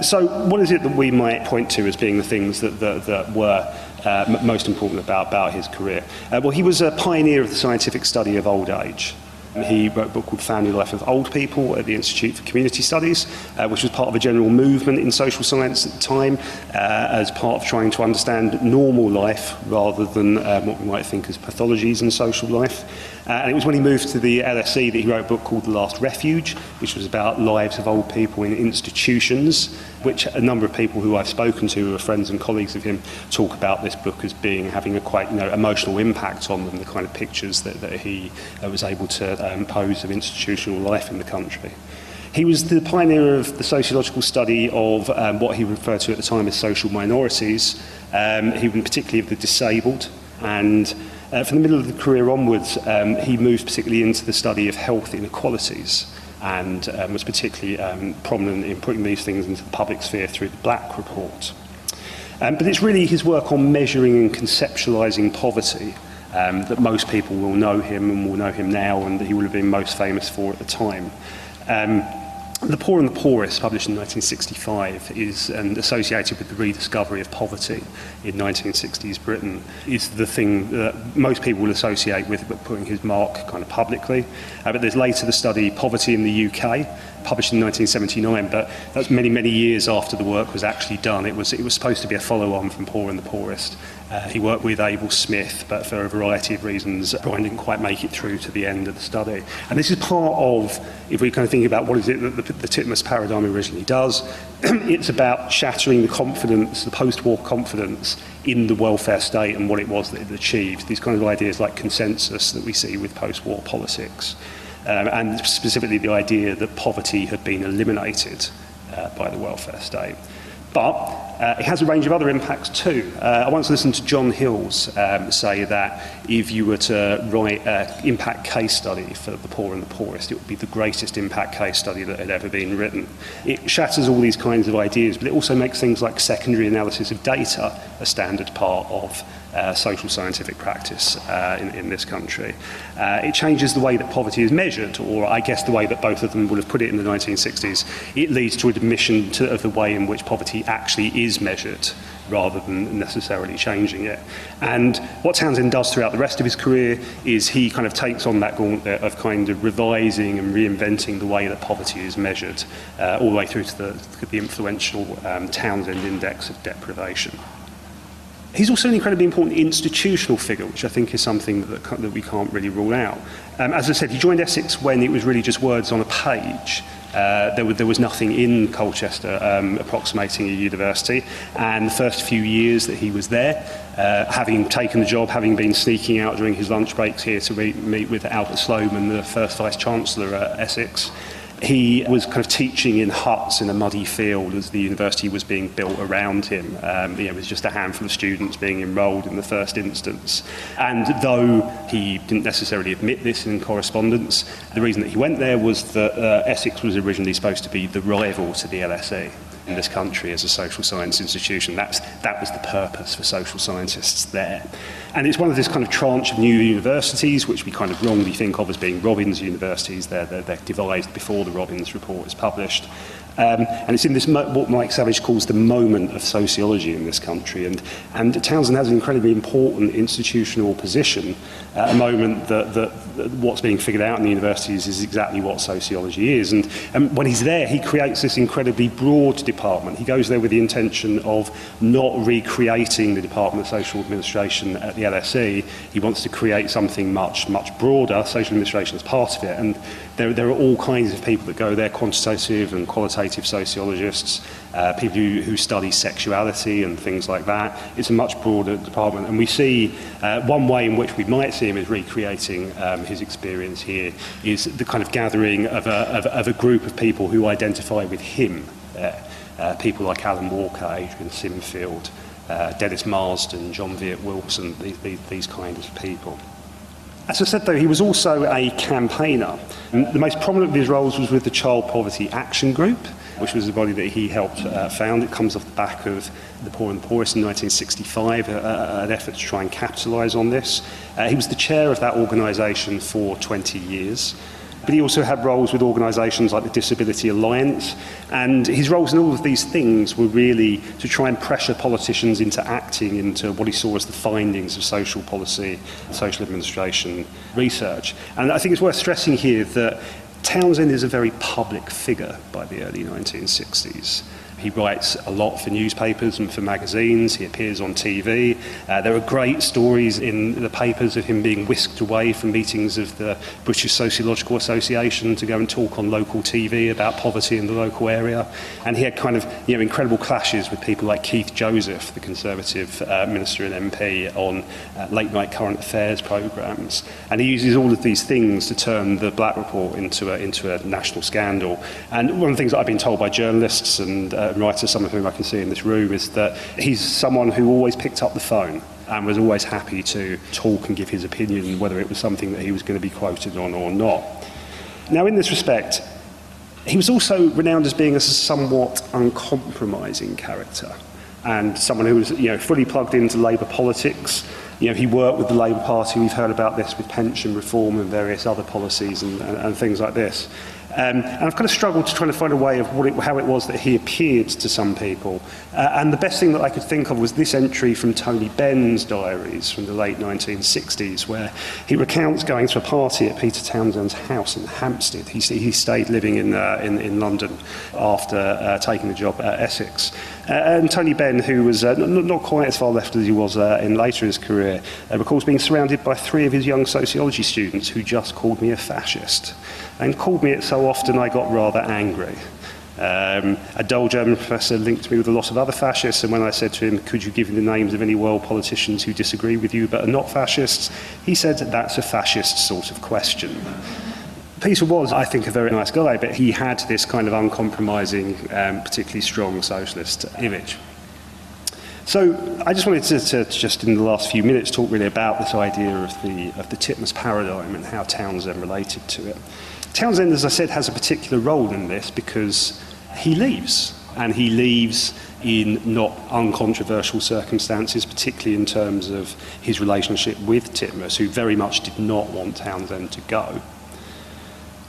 So, what is it that we might point to as being the things that, that, that were uh, most important about, about his career. Uh, well, he was a pioneer of the scientific study of old age. He wrote a book called Family Life of Old People at the Institute for Community Studies, uh, which was part of a general movement in social science at the time uh, as part of trying to understand normal life rather than um, what we might think as pathologies in social life. Uh, and it was when he moved to the LSE that he wrote a book called The Last Refuge, which was about lives of old people in institutions, which a number of people who I've spoken to who are friends and colleagues of him talk about this book as being having a quite you know, emotional impact on them, the kind of pictures that, that he uh, was able to um, pose of institutional life in the country. He was the pioneer of the sociological study of um, what he referred to at the time as social minorities, um, he, particularly of the disabled, and Uh, from the middle of the career onwards, um, he moved particularly into the study of health inequalities and um, was particularly um, prominent in putting these things into the public sphere through the Black Report. Um, but it's really his work on measuring and conceptualizing poverty um, that most people will know him and will know him now and that he would have been most famous for at the time. Um, The Poor and the Poorest, published in 1965, is and associated with the rediscovery of poverty in 1960s Britain, is the thing that most people will associate with putting his mark kind of publicly. Uh, but there's later the study Poverty in the UK, published in 1979, but that's many, many years after the work was actually done. It was, it was supposed to be a follow-on from Poor and the Poorest. Uh, he worked with Abel Smith, but for a variety of reasons, Brian didn't quite make it through to the end of the study. And this is part of, if we kind of think about what is it that the, the Titmuss paradigm originally does, it's about shattering the confidence, the post-war confidence in the welfare state and what it was that it achieved. These kind of ideas like consensus that we see with post-war politics. Um, and specifically the idea that poverty had been eliminated uh, by the welfare state. But Uh, it has a range of other impacts too. Uh, I once listened to John Hills um, say that if you were to write an impact case study for the poor and the poorest, it would be the greatest impact case study that had ever been written. It shatters all these kinds of ideas, but it also makes things like secondary analysis of data a standard part of uh, social scientific practice uh, in, in this country. Uh, it changes the way that poverty is measured, or I guess the way that both of them would have put it in the 1960s. It leads to an admission to, of the way in which poverty actually is measured rather than necessarily changing it. And what Townsend does throughout the rest of his career is he kind of takes on that gauntlet of kind of revising and reinventing the way that poverty is measured, uh, all the way through to the, the influential um, Townsend Index of Deprivation. He's also an incredibly important institutional figure, which I think is something that, that we can't really rule out. Um, as I said, he joined Essex when it was really just words on a page. uh, there, there was nothing in Colchester um, approximating a university. And the first few years that he was there, uh, having taken the job, having been sneaking out during his lunch breaks here to meet, meet with Albert Sloman, the first Vice Chancellor at Essex, he was kind of teaching in huts in a muddy field as the university was being built around him. Um, you know, with just a handful of students being enrolled in the first instance. And though he didn't necessarily admit this in correspondence, the reason that he went there was that uh, Essex was originally supposed to be the rival to the LSE in this country as a social science institution. That's, that was the purpose for social scientists there. And it's one of this kind of tranche of new universities, which we kind of wrongly think of as being Robbins universities. They're, they're, they're devised before the Robbins report is published. Um, and it's in this what Mike Savage calls the moment of sociology in this country. And, and Townsend has an incredibly important institutional position at a moment that, that, that what's being figured out in the universities is exactly what sociology is. And, and when he's there, he creates this incredibly broad department. He goes there with the intention of not recreating the Department of Social Administration at the LSE. He wants to create something much, much broader. Social administration is part of it. And there, there are all kinds of people that go there, quantitative and qualitative sociologists, uh, people who, who study sexuality and things like that. It's a much broader department. And we see uh, one way in which we might see him as recreating um, his experience here is the kind of gathering of a, of, of a group of people who identify with him there. Uh, people like Alan Walker, Adrian Sinfield, uh, Dennis Marsden, John Veit Wilson, these, these, these kinds of people. As I said, though, he was also a campaigner. The most prominent of his roles was with the Child Poverty Action Group, which was a body that he helped uh, found. It comes off the back of the Poor and the Poorest in 1965, uh, uh, an effort to try and capitalise on this. Uh, he was the chair of that organisation for 20 years. But he also had roles with organisations like the Disability Alliance, and his roles in all of these things were really to try and pressure politicians into acting into what he saw as the findings of social policy, social administration research. And I think it's worth stressing here that Townsend is a very public figure by the early 1960s. He writes a lot for newspapers and for magazines. He appears on TV. Uh, there are great stories in the papers of him being whisked away from meetings of the British Sociological Association to go and talk on local TV about poverty in the local area. And he had kind of you know, incredible clashes with people like Keith Joseph, the Conservative uh, Minister and MP, on uh, late night current affairs programmes. And he uses all of these things to turn the Black Report into a, into a national scandal. And one of the things that I've been told by journalists and uh, writer, some of whom I can see in this room, is that he's someone who always picked up the phone and was always happy to talk and give his opinion, whether it was something that he was going to be quoted on or not. Now, in this respect, he was also renowned as being a somewhat uncompromising character and someone who was you know, fully plugged into Labour politics. You know, he worked with the Labour Party. We've heard about this with pension reform and various other policies and, and, and things like this. Um, and I've kind of struggled to try to find a way of what it, how it was that he appeared to some people. Uh, and the best thing that I could think of was this entry from Tony Benn's diaries from the late 1960s, where he recounts going to a party at Peter Townsend's house in Hampstead. He, he stayed living in, uh, in, in London after uh, taking the job at Essex. Uh, and Tony Benn, who was uh, not, not quite as far left as he was uh, in later in his career, uh, recalls being surrounded by three of his young sociology students who just called me a fascist. And called me it so often I got rather angry. Um, a dull German professor linked me with a lot of other fascists, and when I said to him, Could you give me the names of any world politicians who disagree with you but are not fascists? He said, That's a fascist sort of question. Peter was, I think, a very nice guy, but he had this kind of uncompromising, um, particularly strong socialist image. So I just wanted to, to, just in the last few minutes talk really about this idea of the, of the Titmuss paradigm and how Townsend related to it. Townsend, as I said, has a particular role in this because he leaves, and he leaves in not uncontroversial circumstances, particularly in terms of his relationship with Titmuss, who very much did not want Townsend to go.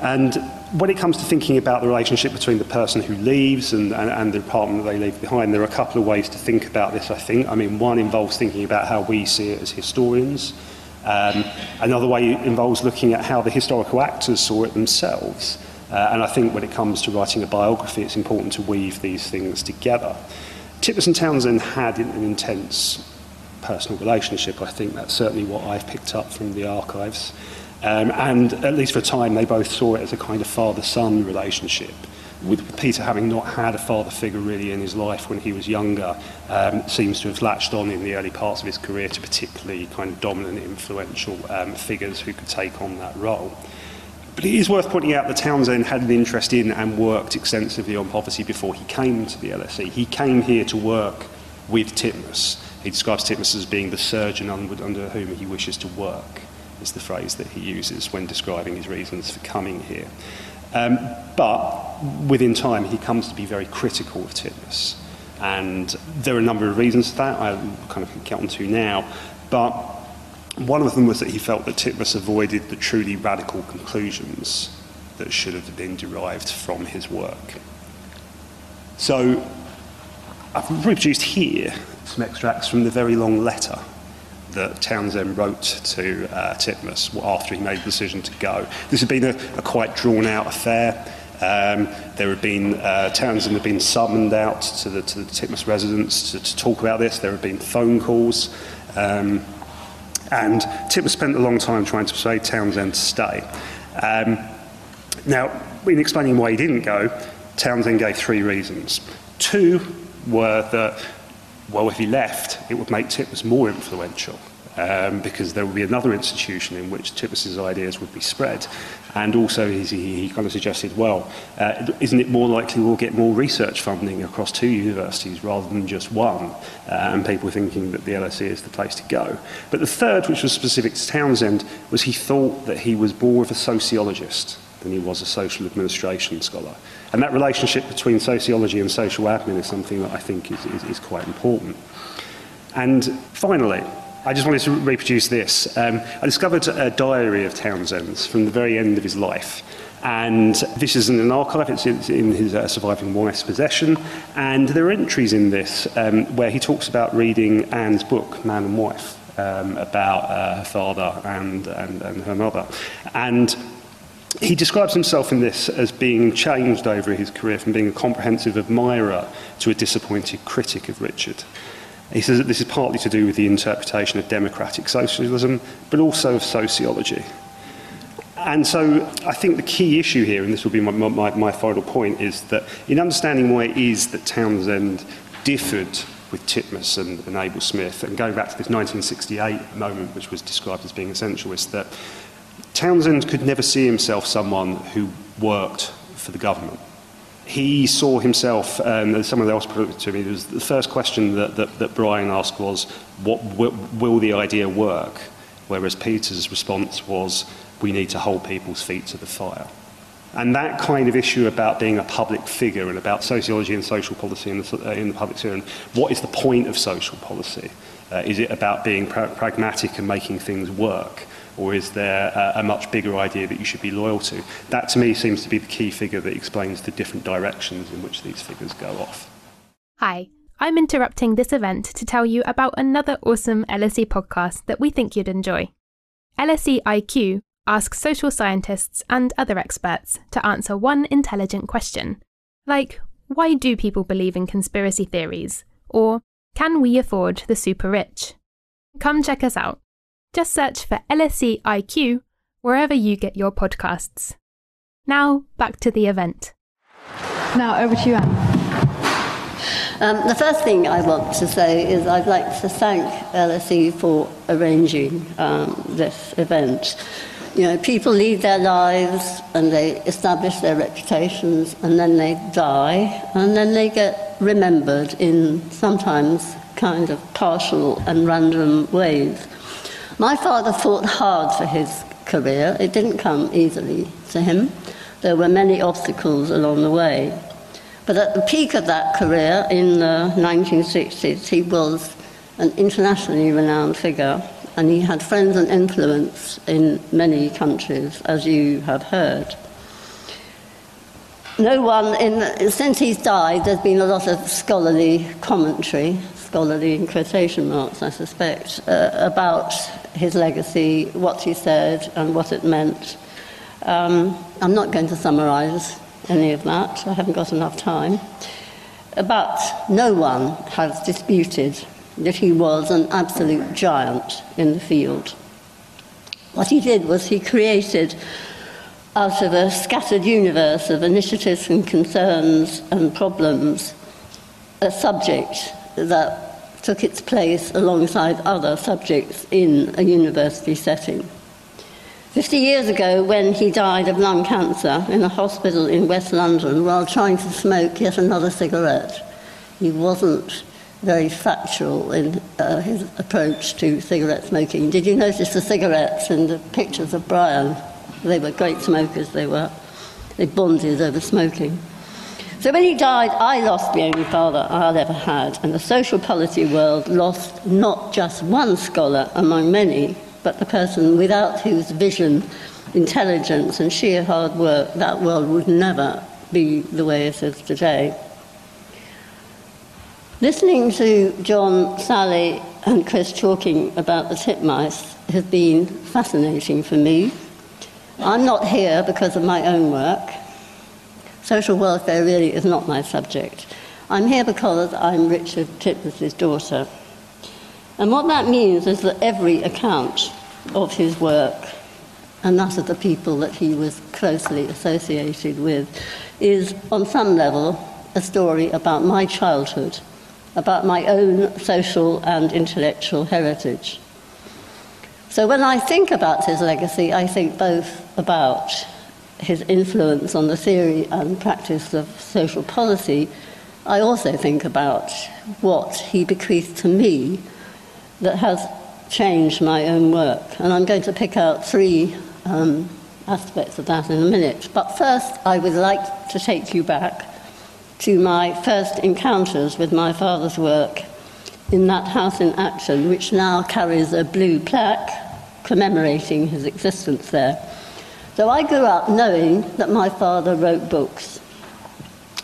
And when it comes to thinking about the relationship between the person who leaves and, and, and the apartment that they leave behind, there are a couple of ways to think about this, I think. I mean, one involves thinking about how we see it as historians. Um, another way involves looking at how the historical actors saw it themselves. Uh, and I think when it comes to writing a biography, it's important to weave these things together. Titmuss and Townsend had an intense personal relationship. I think that's certainly what I've picked up from the archives. Um, and at least for a time, they both saw it as a kind of father-son relationship. With Peter having not had a father figure really in his life when he was younger, um, seems to have latched on in the early parts of his career to particularly kind of dominant, influential um, figures who could take on that role. But it is worth pointing out that Townsend had an interest in and worked extensively on poverty before he came to the LSE. He came here to work with Titmuss. He describes Titmuss as being the surgeon under whom he wishes to work is the phrase that he uses when describing his reasons for coming here. Um, but within time, he comes to be very critical of Titmuss. And there are a number of reasons for that, I kind of get onto now. But one of them was that he felt that Titmuss avoided the truly radical conclusions that should have been derived from his work. So I've reproduced here some extracts from the very long letter that Townsend wrote to uh, Titmuss after he made the decision to go. This had been a, a quite drawn out affair. Um, there had been, uh, Townsend had been summoned out to the, to the Titmuss residence to, to talk about this. There had been phone calls. Um, and Titmuss spent a long time trying to persuade Townsend to stay. Um, now, in explaining why he didn't go, Townsend gave three reasons. Two were that well, if he left, it would make Titmuss more influential um, because there would be another institution in which Titmuss's ideas would be spread. And also, he, he kind of suggested, well, uh, isn't it more likely we'll get more research funding across two universities rather than just one? Uh, and people thinking that the LSE is the place to go. But the third, which was specific to Townsend, was he thought that he was more of a sociologist than he was a social administration scholar. And that relationship between sociology and social admin is something that I think is, is, is quite important. And finally, I just wanted to reproduce this. Um, I discovered a diary of Townsend's from the very end of his life. And this is in an archive, it's in his uh, surviving wife's possession. And there are entries in this um, where he talks about reading Ann's book, Man and Wife, um, about uh, her father and, and, and her mother. And he describes himself in this as being changed over his career from being a comprehensive admirer to a disappointed critic of Richard. He says that this is partly to do with the interpretation of democratic socialism, but also of sociology. And so I think the key issue here, and this will be my, my, my final point, is that in understanding why it is that Townsend differed with Titmuss and, and Abel Smith, and going back to this 1968 moment, which was described as being essential, is that Townsend could never see himself someone who worked for the government. He saw himself, and um, someone else put it to me, it was the first question that, that, that Brian asked was, what, will, will the idea work? Whereas Peter's response was, we need to hold people's feet to the fire. And that kind of issue about being a public figure and about sociology and social policy in the, uh, in the public sphere and what is the point of social policy? Uh, is it about being pra pragmatic and making things work? Or is there a, a much bigger idea that you should be loyal to? That to me seems to be the key figure that explains the different directions in which these figures go off. Hi, I'm interrupting this event to tell you about another awesome LSE podcast that we think you'd enjoy. LSE IQ asks social scientists and other experts to answer one intelligent question, like why do people believe in conspiracy theories? Or can we afford the super rich? Come check us out. Just search for LSE IQ wherever you get your podcasts. Now, back to the event. Now, over to you, Ann. Um, the first thing I want to say is I'd like to thank LSE for arranging um, this event. You know, people lead their lives and they establish their reputations and then they die and then they get remembered in sometimes kind of partial and random ways. My father fought hard for his career. It didn't come easily to him. There were many obstacles along the way. But at the peak of that career in the 1960s, he was an internationally renowned figure, and he had friends and influence in many countries, as you have heard. No one, in, since he's died, there's been a lot of scholarly commentary, scholarly in quotation marks, I suspect, uh, about his legacy, what he said, and what it meant. Um, I'm not going to summarise any of that, I haven't got enough time. But no one has disputed that he was an absolute giant in the field. What he did was he created out of a scattered universe of initiatives and concerns and problems, a subject that took its place alongside other subjects in a university setting. 50 years ago, when he died of lung cancer in a hospital in West London while trying to smoke yet another cigarette, he wasn't very factual in uh, his approach to cigarette smoking. Did you notice the cigarettes in the pictures of Brian? They were great smokers, they were. They bonded over smoking. So when he died, I lost the only father I'd ever had, and the social policy world lost not just one scholar among many, but the person without whose vision, intelligence, and sheer hard work that world would never be the way it is today. Listening to John, Sally, and Chris talking about the titmice has been fascinating for me. I'm not here because of my own work. Social welfare really is not my subject. I'm here because I'm Richard Titmuss's daughter. And what that means is that every account of his work and that of the people that he was closely associated with is, on some level, a story about my childhood, about my own social and intellectual heritage. So when I think about his legacy, I think both about his influence on the theory and practice of social policy. I also think about what he bequeathed to me that has changed my own work. And I'm going to pick out three um, aspects of that in a minute. But first, I would like to take you back to my first encounters with my father's work in that house in Acton, which now carries a blue plaque commemorating his existence there. So I grew up knowing that my father wrote books.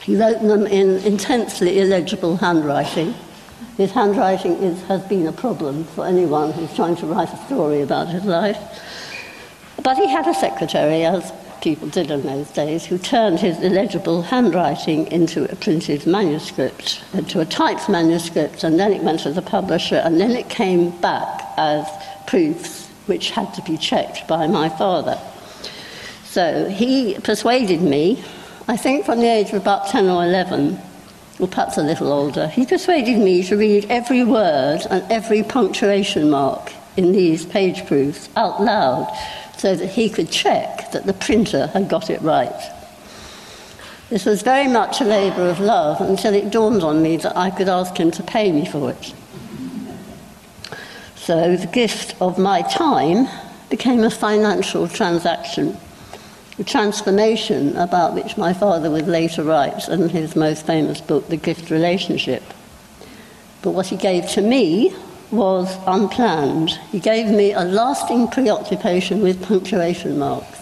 He wrote them in intensely illegible handwriting. His handwriting is, has been a problem for anyone who's trying to write a story about his life. But he had a secretary, as people did in those days, who turned his illegible handwriting into a printed manuscript, into a typed manuscript, and then it went to the publisher, and then it came back as proofs which had to be checked by my father. So he persuaded me, I think from the age of about 10 or 11, or perhaps a little older, he persuaded me to read every word and every punctuation mark in these page proofs out loud so that he could check that the printer had got it right. This was very much a labour of love until it dawned on me that I could ask him to pay me for it. So the gift of my time became a financial transaction, transformation about which my father would later write in his most famous book, The Gift Relationship. But what he gave to me was unplanned. He gave me a lasting preoccupation with punctuation marks.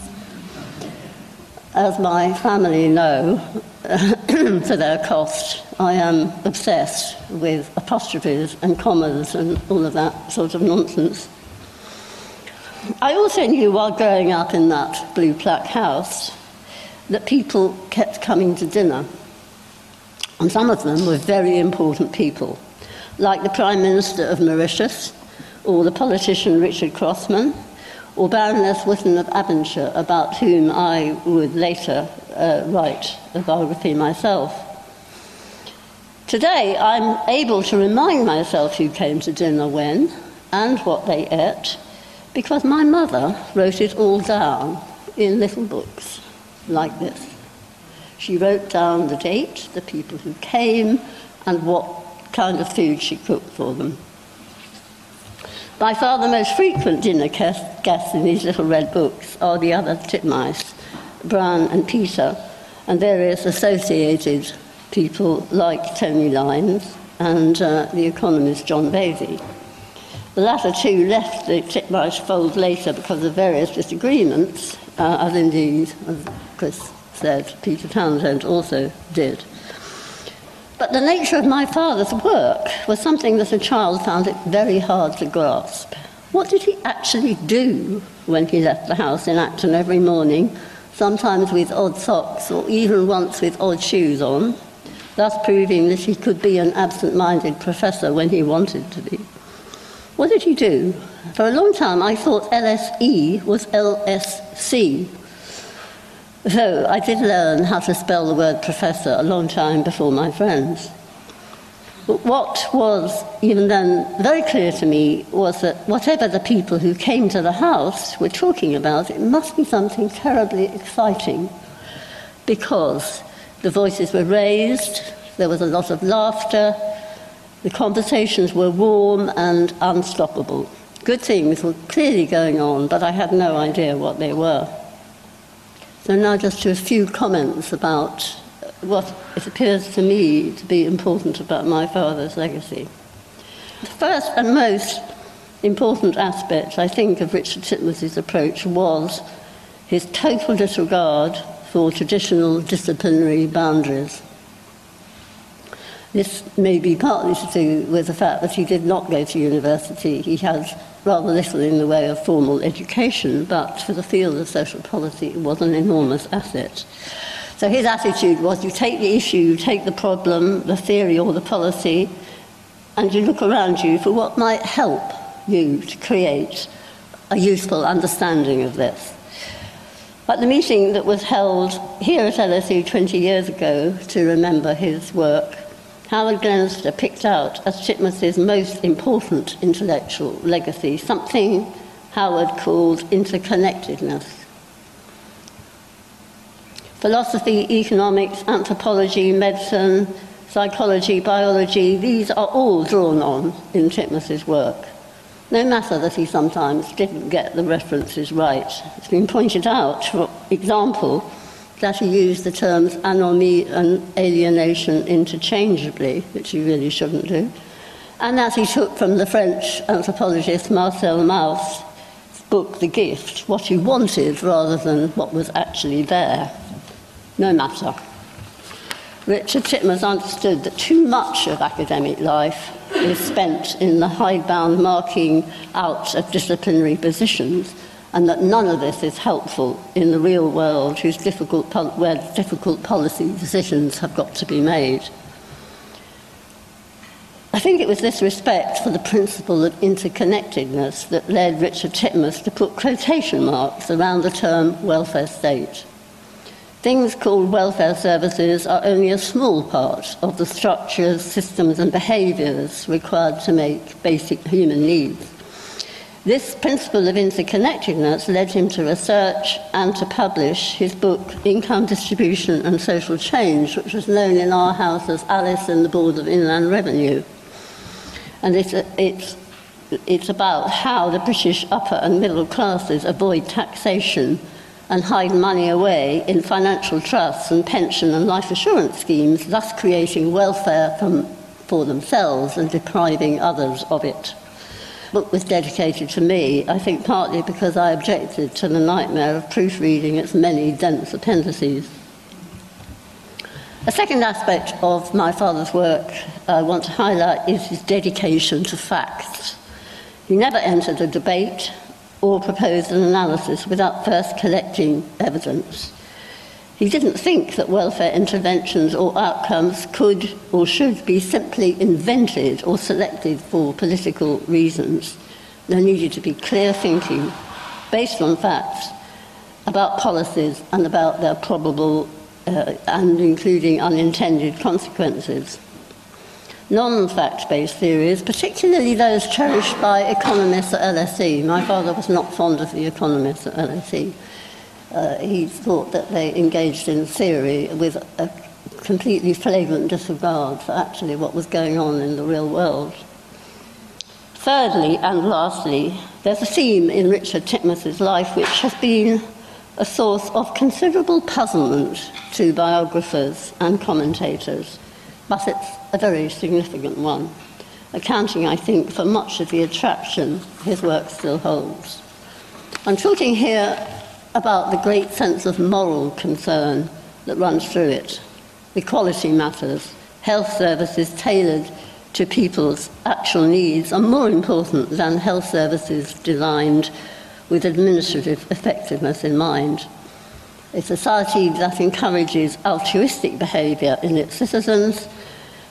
As my family know, to their cost, I am obsessed with apostrophes and commas and all of that sort of nonsense. I also knew while growing up in that blue plaque house that people kept coming to dinner. And some of them were very important people, like the Prime Minister of Mauritius, or the politician Richard Crossman, or Baroness Wootton of Aberdeenshire, about whom I would later uh, write a biography myself. Today, I'm able to remind myself who came to dinner when and what they ate because my mother wrote it all down in little books like this. She wrote down the date, the people who came, and what kind of food she cooked for them. By far the most frequent dinner guests in these little red books are the other titmice, Brian and Peter, and various associated people like Tony Lynes and uh, the economist John Vaizey. The latter two left the titmice fold later because of various disagreements, uh, as indeed, as Chris said, Peter Townsend also did. But the nature of my father's work was something that a child found it very hard to grasp. What did he actually do when he left the house in Acton every morning, sometimes with odd socks or even once with odd shoes on, thus proving that he could be an absent minded professor when he wanted to be? What did he do? For a long time, I thought LSE was LSC, Though I did learn how to spell the word professor a long time before my friends. But what was, even then, very clear to me was that whatever the people who came to the house were talking about, it must be something terribly exciting because the voices were raised, there was a lot of laughter, the conversations were warm and unstoppable. Good things were clearly going on, but I had no idea what they were. So now just to a few comments about uh, what it appears to me to be important about my father's legacy. The first and most important aspect, I think, of Richard Titmuss's approach was his total disregard for traditional disciplinary boundaries. This may be partly to do with the fact that he did not go to university. He had rather little in the way of formal education, but for the field of social policy, it was an enormous asset. So his attitude was you take the issue, you take the problem, the theory or the policy, and you look around you for what might help you to create a useful understanding of this. At the meeting that was held here at LSE 20 years ago to remember his work, Howard Glennerster picked out as Titmuss's most important intellectual legacy something Howard called interconnectedness. Philosophy, economics, anthropology, medicine, psychology, biology, these are all drawn on in Titmuss's work. No matter that he sometimes didn't get the references right. It's been pointed out, for example, that he used the terms anomie and alienation interchangeably, which he really shouldn't do, and that he took from the French anthropologist Marcel Mauss' book, The Gift, what he wanted rather than what was actually there. No matter. Richard Titmuss understood that too much of academic life is spent in the hidebound marking out of disciplinary positions and that none of this is helpful in the real world whose difficult where difficult policy decisions have got to be made. I think it was this respect for the principle of interconnectedness that led Richard Titmuss to put quotation marks around the term welfare state. Things called welfare services are only a small part of the structures, systems, and behaviours required to make basic human needs. This principle of interconnectedness led him to research and to publish his book, Income Distribution and Social Change, which was known in our house as Alice and the Board of Inland Revenue. And it's, it's, it's about how the British upper and middle classes avoid taxation and hide money away in financial trusts and pension and life assurance schemes, thus creating welfare from, for themselves and depriving others of it book was dedicated to me, I think partly because I objected to the nightmare of proofreading its many dense appendices. A second aspect of my father's work I want to highlight is his dedication to facts. He never entered a debate or proposed an analysis without first collecting evidence. He didn't think that welfare interventions or outcomes could or should be simply invented or selected for political reasons. There needed to be clear thinking based on facts about policies and about their probable uh, and including unintended consequences. Non fact based theories, particularly those cherished by economists at LSE, my father was not fond of the economists at LSE uh, he thought that they engaged in theory with a completely flagrant disregard for actually what was going on in the real world. Thirdly and lastly, there's a theme in Richard Titmuss's life which has been a source of considerable puzzlement to biographers and commentators, but it's a very significant one, accounting, I think, for much of the attraction his work still holds. I'm talking here about the great sense of moral concern that runs through it. Equality matters, health services tailored to people's actual needs are more important than health services designed with administrative effectiveness in mind. A society that encourages altruistic behaviour in its citizens,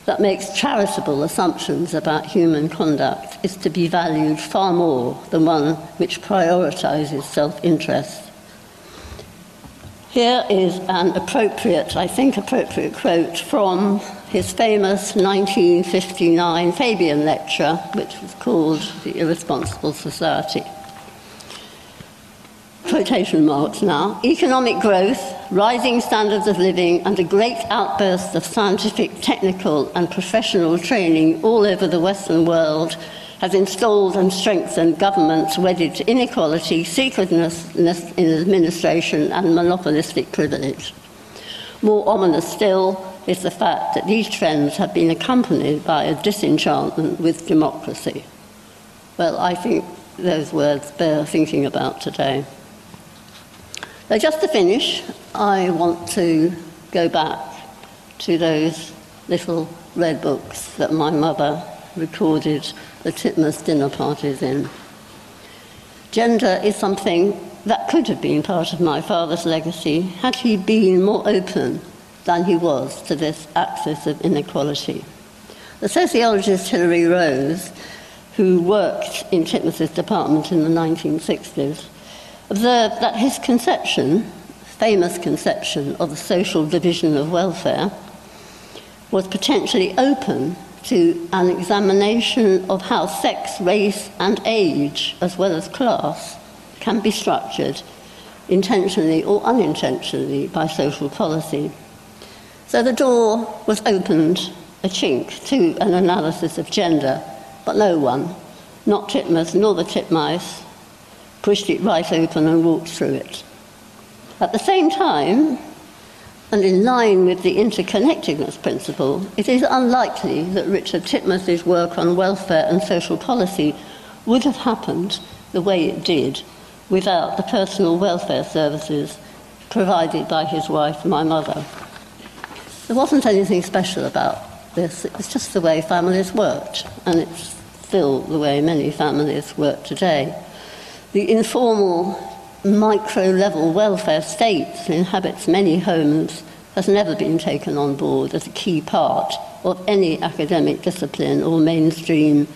that makes charitable assumptions about human conduct, is to be valued far more than one which prioritises self interest. Here is an appropriate, I think, appropriate quote from his famous 1959 Fabian lecture, which was called The Irresponsible Society. Quotation marks now. Economic growth, rising standards of living, and a great outburst of scientific, technical, and professional training all over the Western world has installed and strengthened governments wedded to inequality, secretlessness in administration, and monopolistic privilege. More ominous still is the fact that these trends have been accompanied by a disenchantment with democracy. Well, I think those words bear thinking about today. So, just to finish, I want to go back to those little red books that my mother recorded the Titmuss dinner parties in. Gender is something that could have been part of my father's legacy had he been more open than he was to this axis of inequality. The sociologist Hilary Rose, who worked in Titmuss's department in the 1960s, observed that his conception, famous conception of the social division of welfare, was potentially open to an examination of how sex, race, and age, as well as class, can be structured intentionally or unintentionally by social policy. So the door was opened a chink to an analysis of gender, but no one, not Titmuss nor the titmice, pushed it right open and walked through it. At the same time, and in line with the interconnectedness principle, it is unlikely that Richard Titmuss's work on welfare and social policy would have happened the way it did without the personal welfare services provided by his wife, my mother. There wasn't anything special about this, it was just the way families worked, and it's still the way many families work today. The informal micro level welfare state that inhabits many homes has never been taken on board as a key part of any academic discipline or mainstream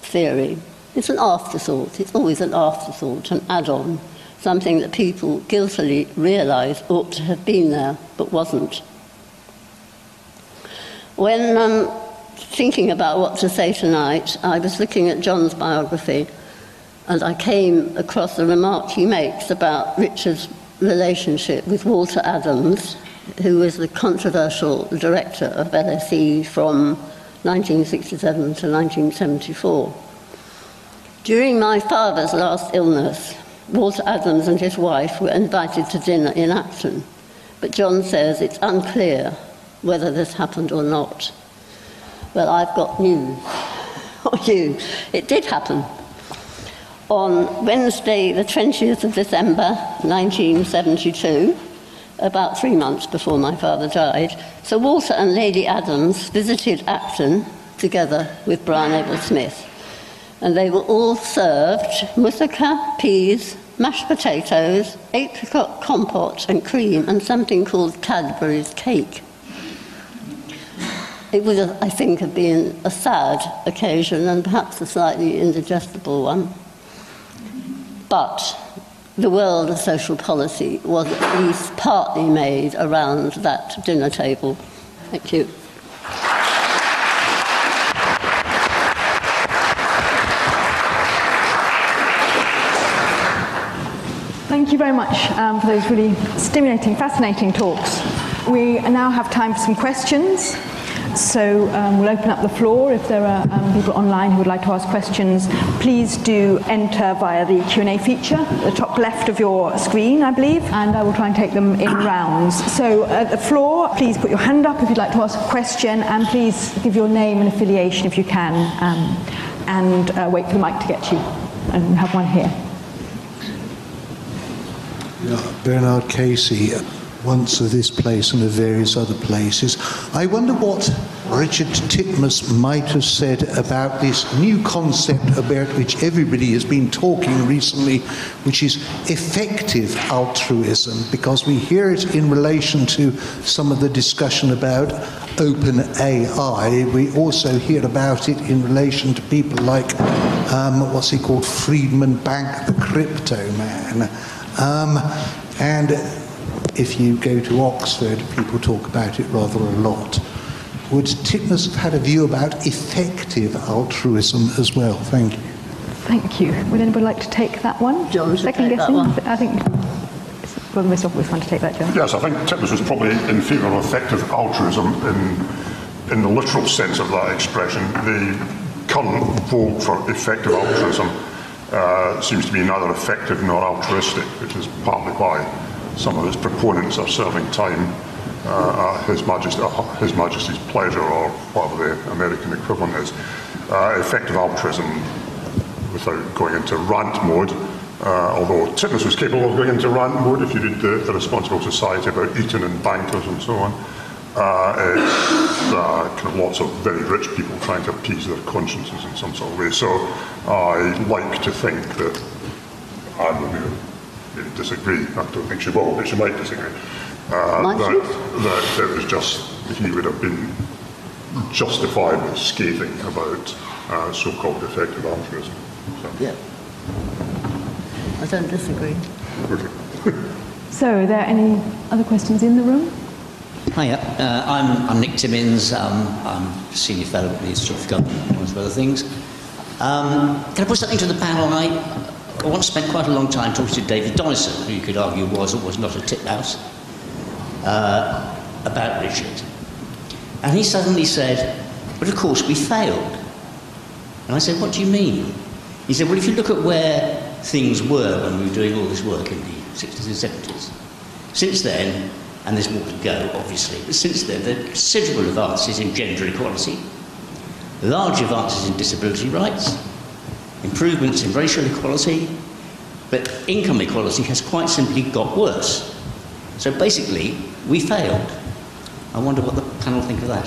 theory. It's an afterthought, it's always an afterthought, an add on, something that people guiltily realise ought to have been there but wasn't. When um, thinking about what to say tonight, I was looking at John's biography and I came across a remark he makes about Richard's relationship with Walter Adams, who was the controversial director of LSE from 1967 to 1974. During my father's last illness, Walter Adams and his wife were invited to dinner in Acton, but John says it's unclear whether this happened or not. Well, I've got news for oh, you. It did happen on Wednesday, the 20th of December 1972, about three months before my father died, Sir Walter and Lady Adams visited Acton together with Brian Abel Smith. And they were all served moussaka, peas, mashed potatoes, apricot compote and cream, and something called Cadbury's cake. It would, I think, have been a sad occasion and perhaps a slightly indigestible one. But the world of social policy was at least partly made around that dinner table. Thank you. Thank you very much um, for those really stimulating, fascinating talks. We now have time for some questions. So um, we'll open up the floor. If there are um, people online who would like to ask questions, please do enter via the Q&A feature at the top left of your screen, I believe, and I will try and take them in rounds. So at the floor, please put your hand up if you'd like to ask a question, and please give your name and affiliation if you can, um, and uh, wait for the mic to get you. And have one here. Yeah, Bernard Casey, once of this place and of various other places. I wonder what Richard Titmuss might have said about this new concept about which everybody has been talking recently, which is effective altruism, because we hear it in relation to some of the discussion about open AI. We also hear about it in relation to people like, um, what's he called, Friedman Bank, the crypto man. Um, and if you go to Oxford, people talk about it rather a lot. Would Titmuss have had a view about effective altruism as well? Thank you. Thank you. Would anybody like to take that one? John Second take that guessing? one. I think well, the most obvious one to take that, John. Yes, I think Titmuss was probably in favour of effective altruism in, in the literal sense of that expression. The current vote for effective altruism uh, seems to be neither effective nor altruistic, which is partly why some of its proponents are serving time uh, at His, Majesty, uh, His Majesty's pleasure, or whatever the American equivalent is. Uh, effective altruism, without going into rant mode, uh, although Titmuss was capable of going into rant mode if you read the, the Responsible Society about Eton and bankers and so on. Uh, it's uh, kind of lots of very rich people trying to appease their consciences in some sort of way. So I like to think that I would maybe disagree. I don't think she will, but she might disagree. Uh, Might that, she? that it was just he would have been justified justifiably scathing about uh, so-called effective altruism. So, Yeah. I don't disagree. okay. So, are there any other questions in the room? Hiya, uh, I'm, I'm Nick Timmins. Um, I'm Senior Fellow at the Institute of Government, amongst other things. Um, can I put something to the panel? I, I once spent quite a long time talking to David Donnison, who you could argue was or was not a titmouse, uh, about Richard. And he suddenly said, but of course we failed. And I said, what do you mean? He said, well, if you look at where things were when we were doing all this work in the 60s and 70s, since then, and there's more to go, obviously, but since then, there are considerable advances in gender equality, large advances in disability rights, improvements in racial equality, but income equality has quite simply got worse. So basically, we failed. I wonder what the panel think of that.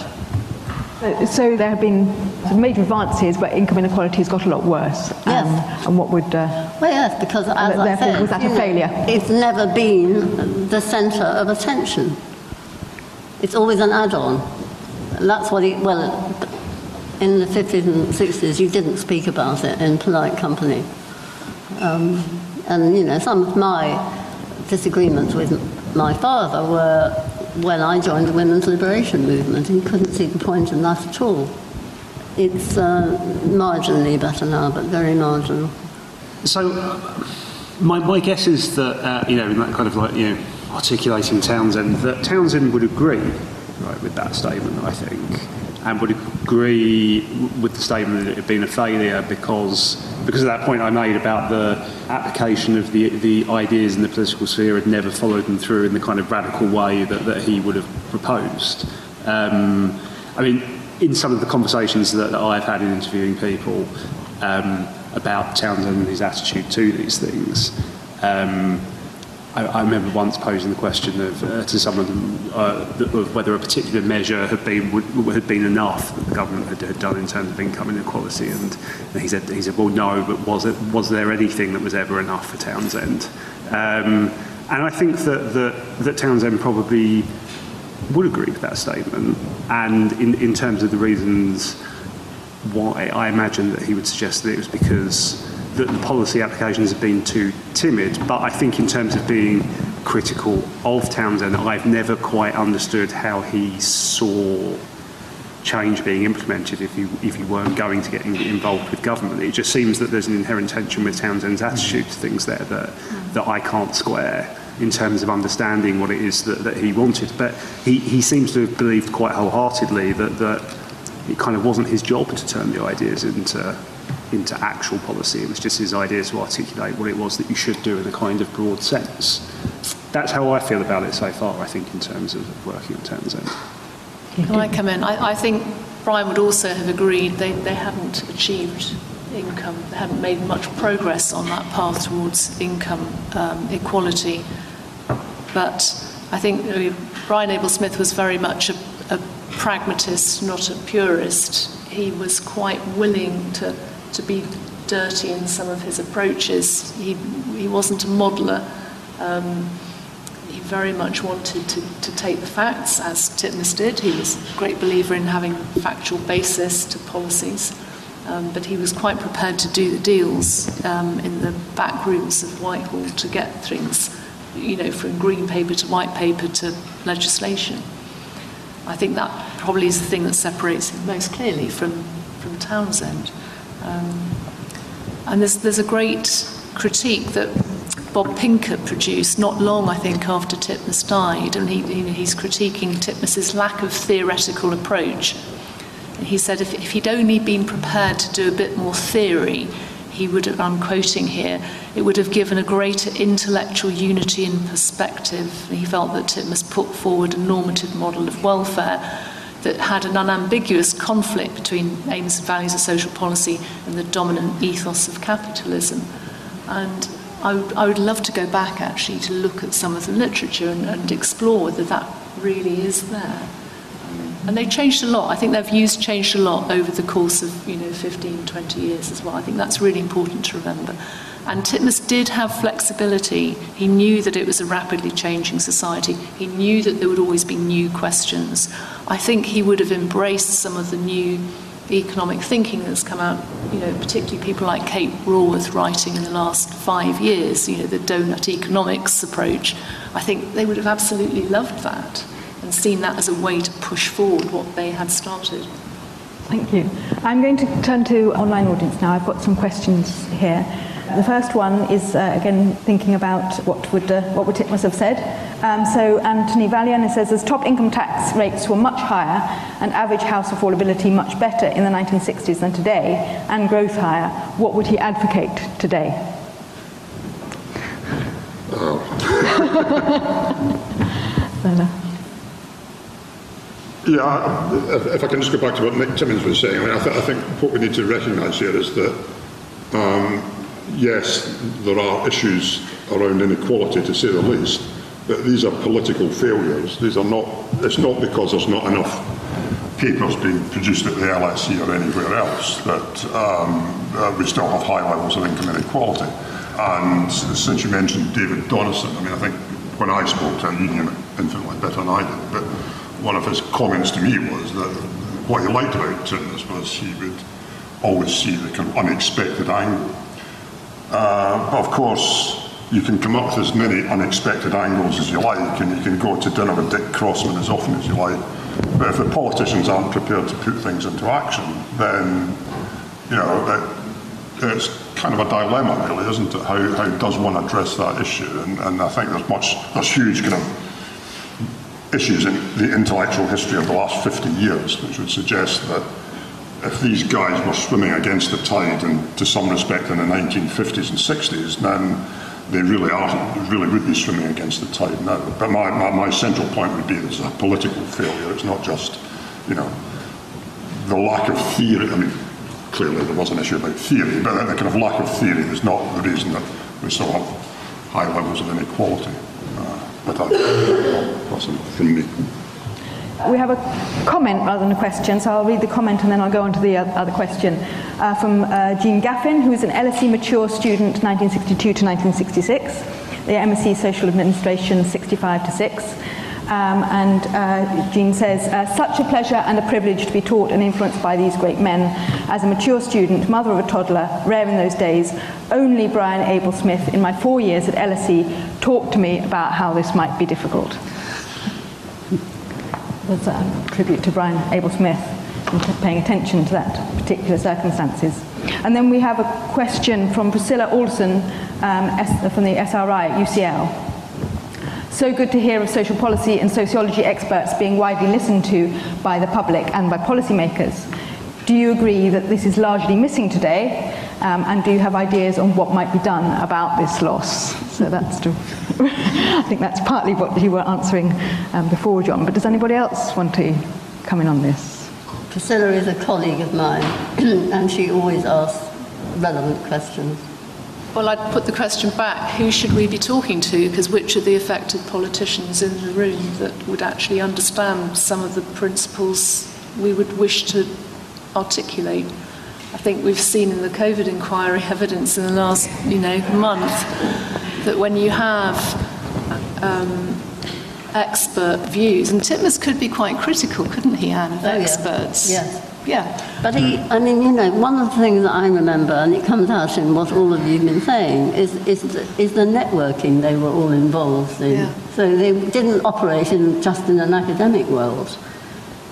So, so there have been some major advances, but income inequality has got a lot worse. Um, Yes. and what would... Uh, Well, yes, because as And I said, was that a you know, failure? it's never been the centre of attention. It's always an add-on. That's what it, well, in the 50s and 60s, you didn't speak about it in polite company. Um, and, you know, some of my disagreements with my father were when I joined the women's liberation movement. He couldn't see the point in that at all. It's uh, marginally better now, but very marginal. So, my, my guess is that, uh, you know, in that kind of like, you know, articulating Townsend, that Townsend would agree, right, with that statement, I think, and would agree with the statement that it had been a failure because, because of that point I made about the application of the, the ideas in the political sphere had never followed them through in the kind of radical way that, that he would have proposed. Um, I mean, in some of the conversations that, that I've had in interviewing people, um, about Townsend and his attitude to these things. Um, I, I remember once posing the question of, uh, to someone uh, of whether a particular measure had been would, had been enough that the government had, had done in terms of income inequality, and he said he said, well, no, but was it was there anything that was ever enough for Townsend? Um, and I think that, that that Townsend probably would agree with that statement, and in, in terms of the reasons why I imagine that he would suggest that it was because the, the policy applications have been too timid. But I think in terms of being critical of Townsend, I've never quite understood how he saw change being implemented if you if you weren't going to get in, involved with government. It just seems that there's an inherent tension with Townsend's attitude to things there that that I can't square. in terms of understanding what it is that, that he wanted. But he, he seems to have believed quite wholeheartedly that, that it kind of wasn't his job to turn the ideas into into actual policy. It was just his idea to articulate what it was that you should do in a kind of broad sense. That's how I feel about it so far, I think, in terms of working on Townsend. Can I come in? I, I think Brian would also have agreed they, they hadn't achieved income, they hadn't made much progress on that path towards income um, equality. But I think Brian Abel Smith was very much a, a pragmatist, not a purist. He was quite willing to, to be dirty in some of his approaches. He, he wasn't a modeler. Um, he very much wanted to, to take the facts, as Titmuss did. He was a great believer in having factual basis to policies. Um, but he was quite prepared to do the deals um, in the back rooms of Whitehall to get things, you know, from green paper to white paper to legislation. I think that probably is the thing that separates him most clearly from, from Townsend. Um, and there's, there's a great critique that Bob Pinker produced not long, I think, after Titmuss died, and he, he, he's critiquing Titmuss's lack of theoretical approach. He said if, if he'd only been prepared to do a bit more theory, he would have, I'm quoting here, it would have given a greater intellectual unity and perspective. He felt that Titmuss put forward a normative model of welfare that had an unambiguous conflict between aims and values of social policy and the dominant ethos of capitalism. And I would, I would love to go back actually to look at some of the literature and, and explore whether that really is there. And they changed a lot. I think their views changed a lot over the course of you know 15, 20 years as well. I think that's really important to remember. And Titmuss did have flexibility. He knew that it was a rapidly changing society. He knew that there would always be new questions. I think he would have embraced some of the new economic thinking that's come out, you know, particularly people like Kate Raworth writing in the last five years, you know, the donut economics approach, I think they would have absolutely loved that and seen that as a way to push forward what they had started. Thank you. I'm going to turn to online audience now. I've got some questions here. The first one is uh, again thinking about what would uh, what would Titmuss have said. Um, so Anthony Valian says as top income tax rates were much higher and average house affordability much better in the 1960s than today, and growth higher, what would he advocate today? Oh. yeah, if, if, I can just go back to what Nick Timmins was saying, I, mean, I, th- I think what we need to recognise here is that um, yes, there are issues around inequality to say the least, but these are political failures. These are not, it's not because there's not enough papers being produced at the LSE or anywhere else that um, uh, we still have high levels of income inequality. And since you mentioned David Donnison, I mean, I think when I spoke to a union infinitely better than I did, but one of his comments to me was that what he liked about Titmuss was he would always see the kind of unexpected angle uh, of course, you can come up with as many unexpected angles as you like, and you can go to dinner with Dick Crossman as often as you like. But if the politicians aren't prepared to put things into action, then you know it, it's kind of a dilemma, really, isn't it? How, how does one address that issue? And, and I think there's much, there's huge kind of issues in the intellectual history of the last 50 years, which would suggest that if these guys were swimming against the tide and to some respect in the 1950s and 60s, then they really are, really would be swimming against the tide now. But my, my, my central point would be this is a political failure. It's not just, you know, the lack of theory. I mean, clearly there was an issue about theory, but the kind of lack of theory is not the reason that we still have high levels of inequality. Uh, but I, that's from me. We have a comment rather than a question, so I'll read the comment and then I'll go on to the other question. Uh, from uh, Jean Gaffin, who is an LSE mature student 1962 to 1966, the MSc Social Administration 65 to 6. Um, and uh, Jean says, uh, such a pleasure and a privilege to be taught and influenced by these great men. As a mature student, mother of a toddler, rare in those days, only Brian Abel Smith in my four years at LSE talked to me about how this might be difficult was a tribute to Brian Abel Smith and paying attention to that particular circumstances. And then we have a question from Priscilla Alderson um, from the SRI at UCL. So good to hear of social policy and sociology experts being widely listened to by the public and by policymakers. Do you agree that this is largely missing today? Um, and do you have ideas on what might be done about this loss? So that's to, I think that's partly what you were answering um, before, John. But does anybody else want to come in on this? Priscilla is a colleague of mine, and she always asks relevant questions. Well, I'd put the question back who should we be talking to? Because which are the affected politicians in the room that would actually understand some of the principles we would wish to articulate? I think we've seen in the COVID inquiry evidence in the last, you know, month that when you have um, expert views, and Titmuss could be quite critical, couldn't he, Ann, of Oh, yeah. experts? Yes. Yeah. But he, I mean, you know, one of the things that I remember, and it comes out in what all of you have been saying, is, is, the, is the networking they were all involved in. Yeah. So they didn't operate in, just in an academic world.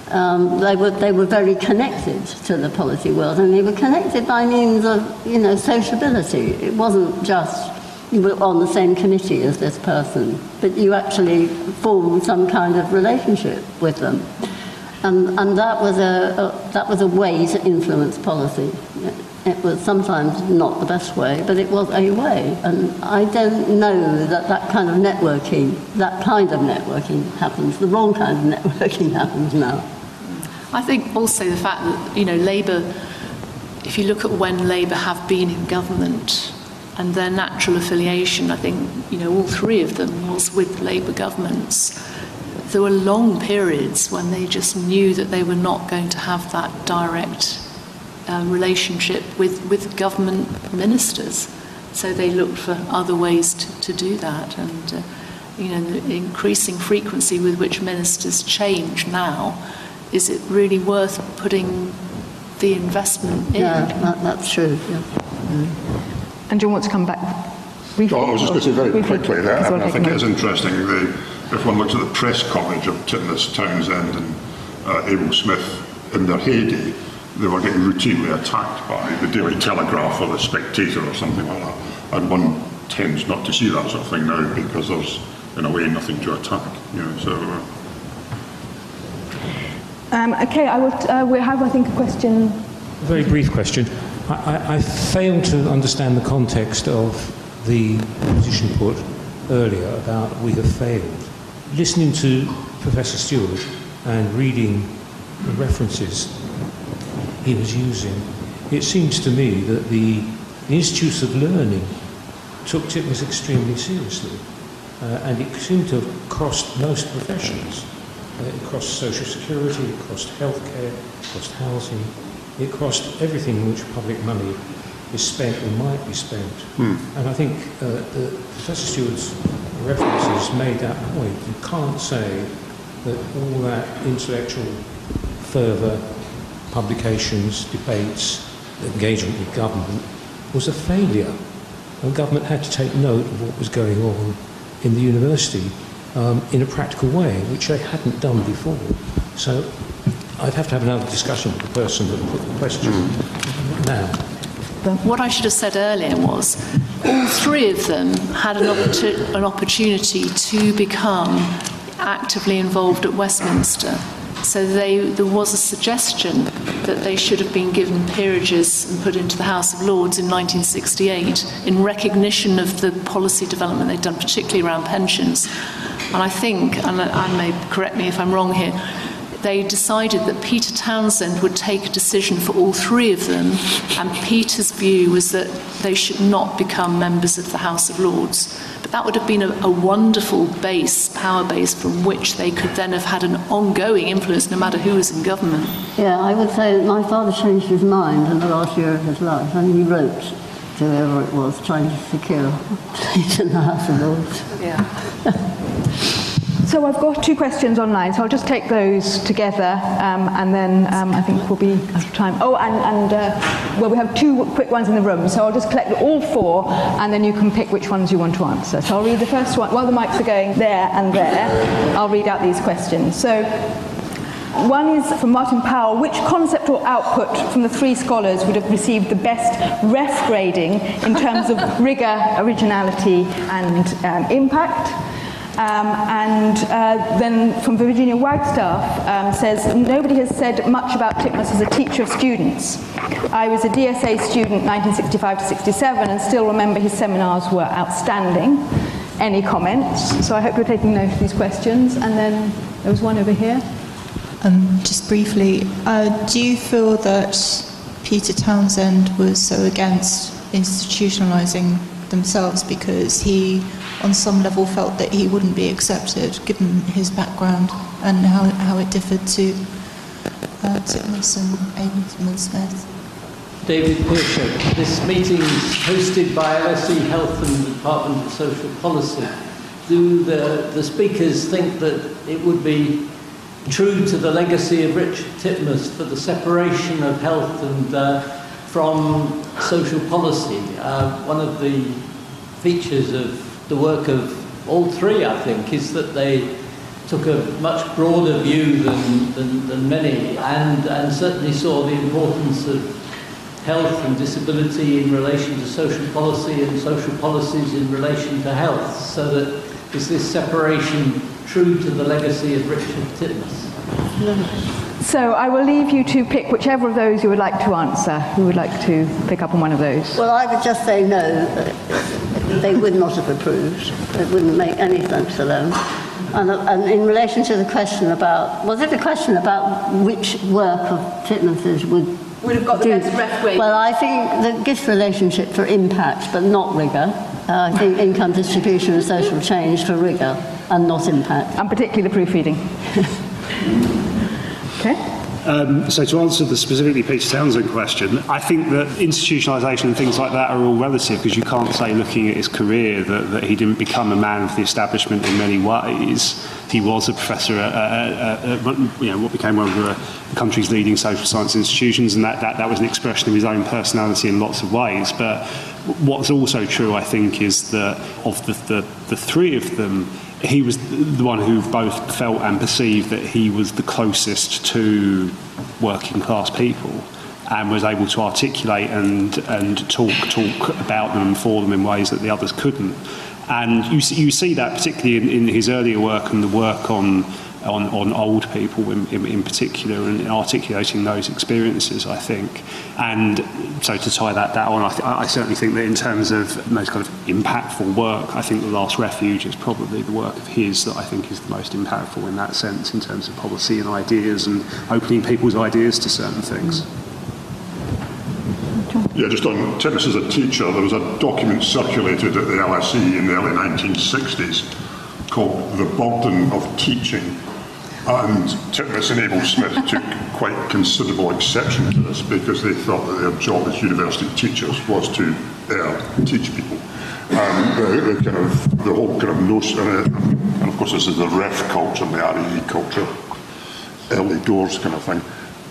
Um, they, were, they were very connected to the policy world, and they were connected by means of, you know, sociability. It wasn't just you were on the same committee as this person, but you actually formed some kind of relationship with them. And, and that, was a, a, that was a way to influence policy. It was sometimes not the best way, but it was a way. And I don't know that that kind of networking, that kind of networking happens. The wrong kind of networking happens now. I think also the fact that, you know, Labour, if you look at when Labour have been in government and their natural affiliation, I think, you know, all three of them was with Labour governments. There were long periods when they just knew that they were not going to have that direct uh, relationship with, with government ministers. So they looked for other ways to, to do that. And, uh, you know, the increasing frequency with which ministers change now, is it really worth putting the investment in? Yeah, that, that's true. Yeah. And you want to come back briefly. Well, I was just going to say very Briefly. quickly that, I, mean, I think it is interesting, the, if one looks at the press coverage of Titmuss, Townsend and uh, Abel Smith in their heyday, they were getting routinely attacked by the Daily Telegraph or the Spectator or something like that. And one tends not to see that sort of thing now because there's, in a way, nothing to attack. You know, so, uh, Um, okay, I will, uh, we have, I think, a question. A very brief question. I, I, fail to understand the context of the position put earlier about we have failed. Listening to Professor Stewart and reading the references he was using, it seems to me that the, the Institutes of Learning took Titmuss extremely seriously. Uh, and it seemed to have crossed most professions. Uh, it crossed social security, it crossed healthcare, it crossed housing, it crossed everything which public money is spent or might be spent. And I think uh, the Professor Stewart's references made that point. You can't say that all that intellectual fervour, publications, debates, engagement with government was a failure. And government had to take note of what was going on in the university um, in a practical way, which they hadn't done before. So I'd have to have another discussion with the person that put the question now. What I should have said earlier was all three of them had an, an opportunity to become actively involved at Westminster. So they, there was a suggestion that they should have been given peerages and put into the House of Lords in 1968 in recognition of the policy development they'd done, particularly around pensions. And I think, and Ann may correct me if I'm wrong here, they decided that Peter Townsend would take a decision for all three of them, and Peter's view was that they should not become members of the House of Lords. But that would have been a, a wonderful base, power base, from which they could then have had an ongoing influence no matter who was in government. Yeah, I would say that my father changed his mind in the last year of his life, and he wrote to whoever it was trying to secure a seat in the House of Lords. Yeah. So I've got two questions online, so I'll just take those together, um, and then um, I think we'll be out of time. Oh, and, and uh, well, we have two quick ones in the room, so I'll just collect all four, and then you can pick which ones you want to answer. So I'll read the first one. While the mics are going there and there, I'll read out these questions. So one is from Martin Powell. Which concept or output from the three scholars would have received the best ref grading in terms of rigour, originality, and um, impact? Um, and uh, then from Virginia Wagstaff um, says, nobody has said much about Titmuss as a teacher of students. I was a DSA student 1965 to 67 and still remember his seminars were outstanding. Any comments? So I hope you're taking note of these questions. And then there was one over here. Um, just briefly, uh, do you feel that Peter Townsend was so against institutionalising themselves because he, on some level, felt that he wouldn't be accepted given his background and how, how it differed to uh, Titmuss and Smith? David Piershope. This meeting is hosted by LSE Health and Department of Social Policy. Do the, the speakers think that it would be true to the legacy of Richard Titmuss for the separation of health and uh, from social policy? Uh, one of the features of the work of all three, I think, is that they took a much broader view than, than, than many and, and certainly saw the importance of health and disability in relation to social policy and social policies in relation to health, so that is this separation true to the legacy of Richard Titmuss? So I will leave you to pick whichever of those you would like to answer. Who would like to pick up on one of those? Well, I would just say no. They would not have approved. It wouldn't make any sense to them. And, and, in relation to the question about, was it a question about which work of Titmuss's would would have got the best ref rating? Well, I think the gift relationship for impact, but not rigour. Uh, I think income distribution and social change for rigour and not impact. And particularly the proofreading. okay. Um, so to answer the specifically Peter Townsend question, I think that institutionalisation and things like that are all relative because you can't say looking at his career that, that he didn't become a man of the establishment in many ways. He was a professor at, at, at, at you know, what became one of the country's leading social science institutions and that, that, that was an expression of his own personality in lots of ways. But what's also true, I think, is that of the, the, the three of them, he was the one who both felt and perceived that he was the closest to working class people and was able to articulate and, and talk, talk about them and for them in ways that the others couldn't. And you, you see that particularly in, in his earlier work and the work on on, on old people in, in, in particular and articulating those experiences, I think. And so to tie that, that on, I, th- I certainly think that in terms of most kind of impactful work, I think The Last Refuge is probably the work of his that I think is the most impactful in that sense in terms of policy and ideas and opening people's ideas to certain things. Yeah, just on Titmuss as a teacher, there was a document circulated at the LSE in the early 1960s called The Burden of Teaching, and Titmuss and Abel Smith took quite considerable exception to this because they thought that their job as university teachers was to uh, teach people. And the, the, kind of the whole kind of notion, and of course this is the ref culture, the RAE culture, early doors kind of thing.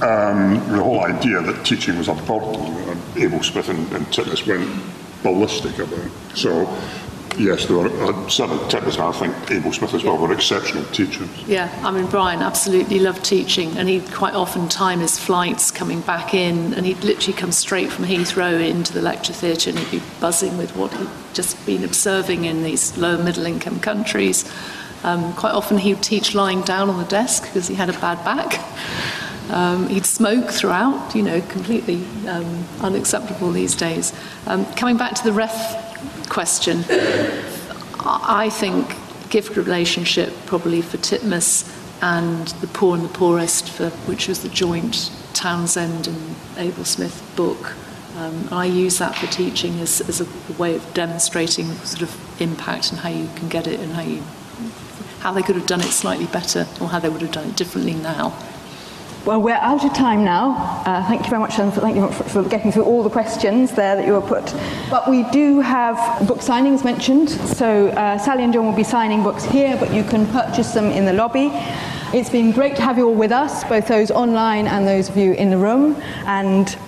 Um, the whole idea that teaching was a burden, and Abel Smith and, and Titmuss went ballistic about it. So yes, there are uh, seven Titmuss, I think Abel Smith as well, were exceptional teachers. Yeah, I mean, Brian absolutely loved teaching, and he'd quite often time his flights coming back in, and he'd literally come straight from Heathrow into the lecture theatre, and he'd be buzzing with what he'd just been observing in these low middle income countries. Um, quite often he would teach lying down on the desk because he had a bad back. Um, he'd smoke throughout, you know, completely um, unacceptable these days. Um, coming back to the ref question. I think gift relationship probably for Titmuss and the poor and the poorest, for, which was the joint Townsend and Abel Smith book. Um, I use that for teaching as, as a way of demonstrating sort of impact and how you can get it and how you how they could have done it slightly better or how they would have done it differently now. Well, we're out of time now. Uh, thank you very much, and thank you for, for, getting through all the questions there that you were put. But we do have book signings mentioned. So uh, Sally and John will be signing books here, but you can purchase them in the lobby. It's been great to have you all with us, both those online and those of you in the room. And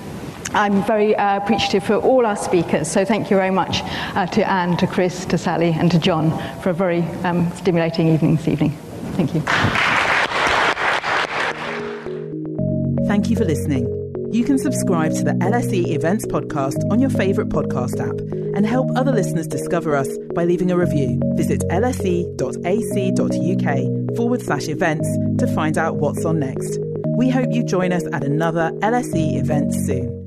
I'm very uh, appreciative for all our speakers. So thank you very much uh, to Ann, to Chris, to Sally, and to John for a very um, stimulating evening this evening. Thank you. Thank you for listening. You can subscribe to the LSE Events podcast on your favourite podcast app and help other listeners discover us by leaving a review. Visit lse.ac.uk forward slash events to find out what's on next. We hope you join us at another LSE event soon.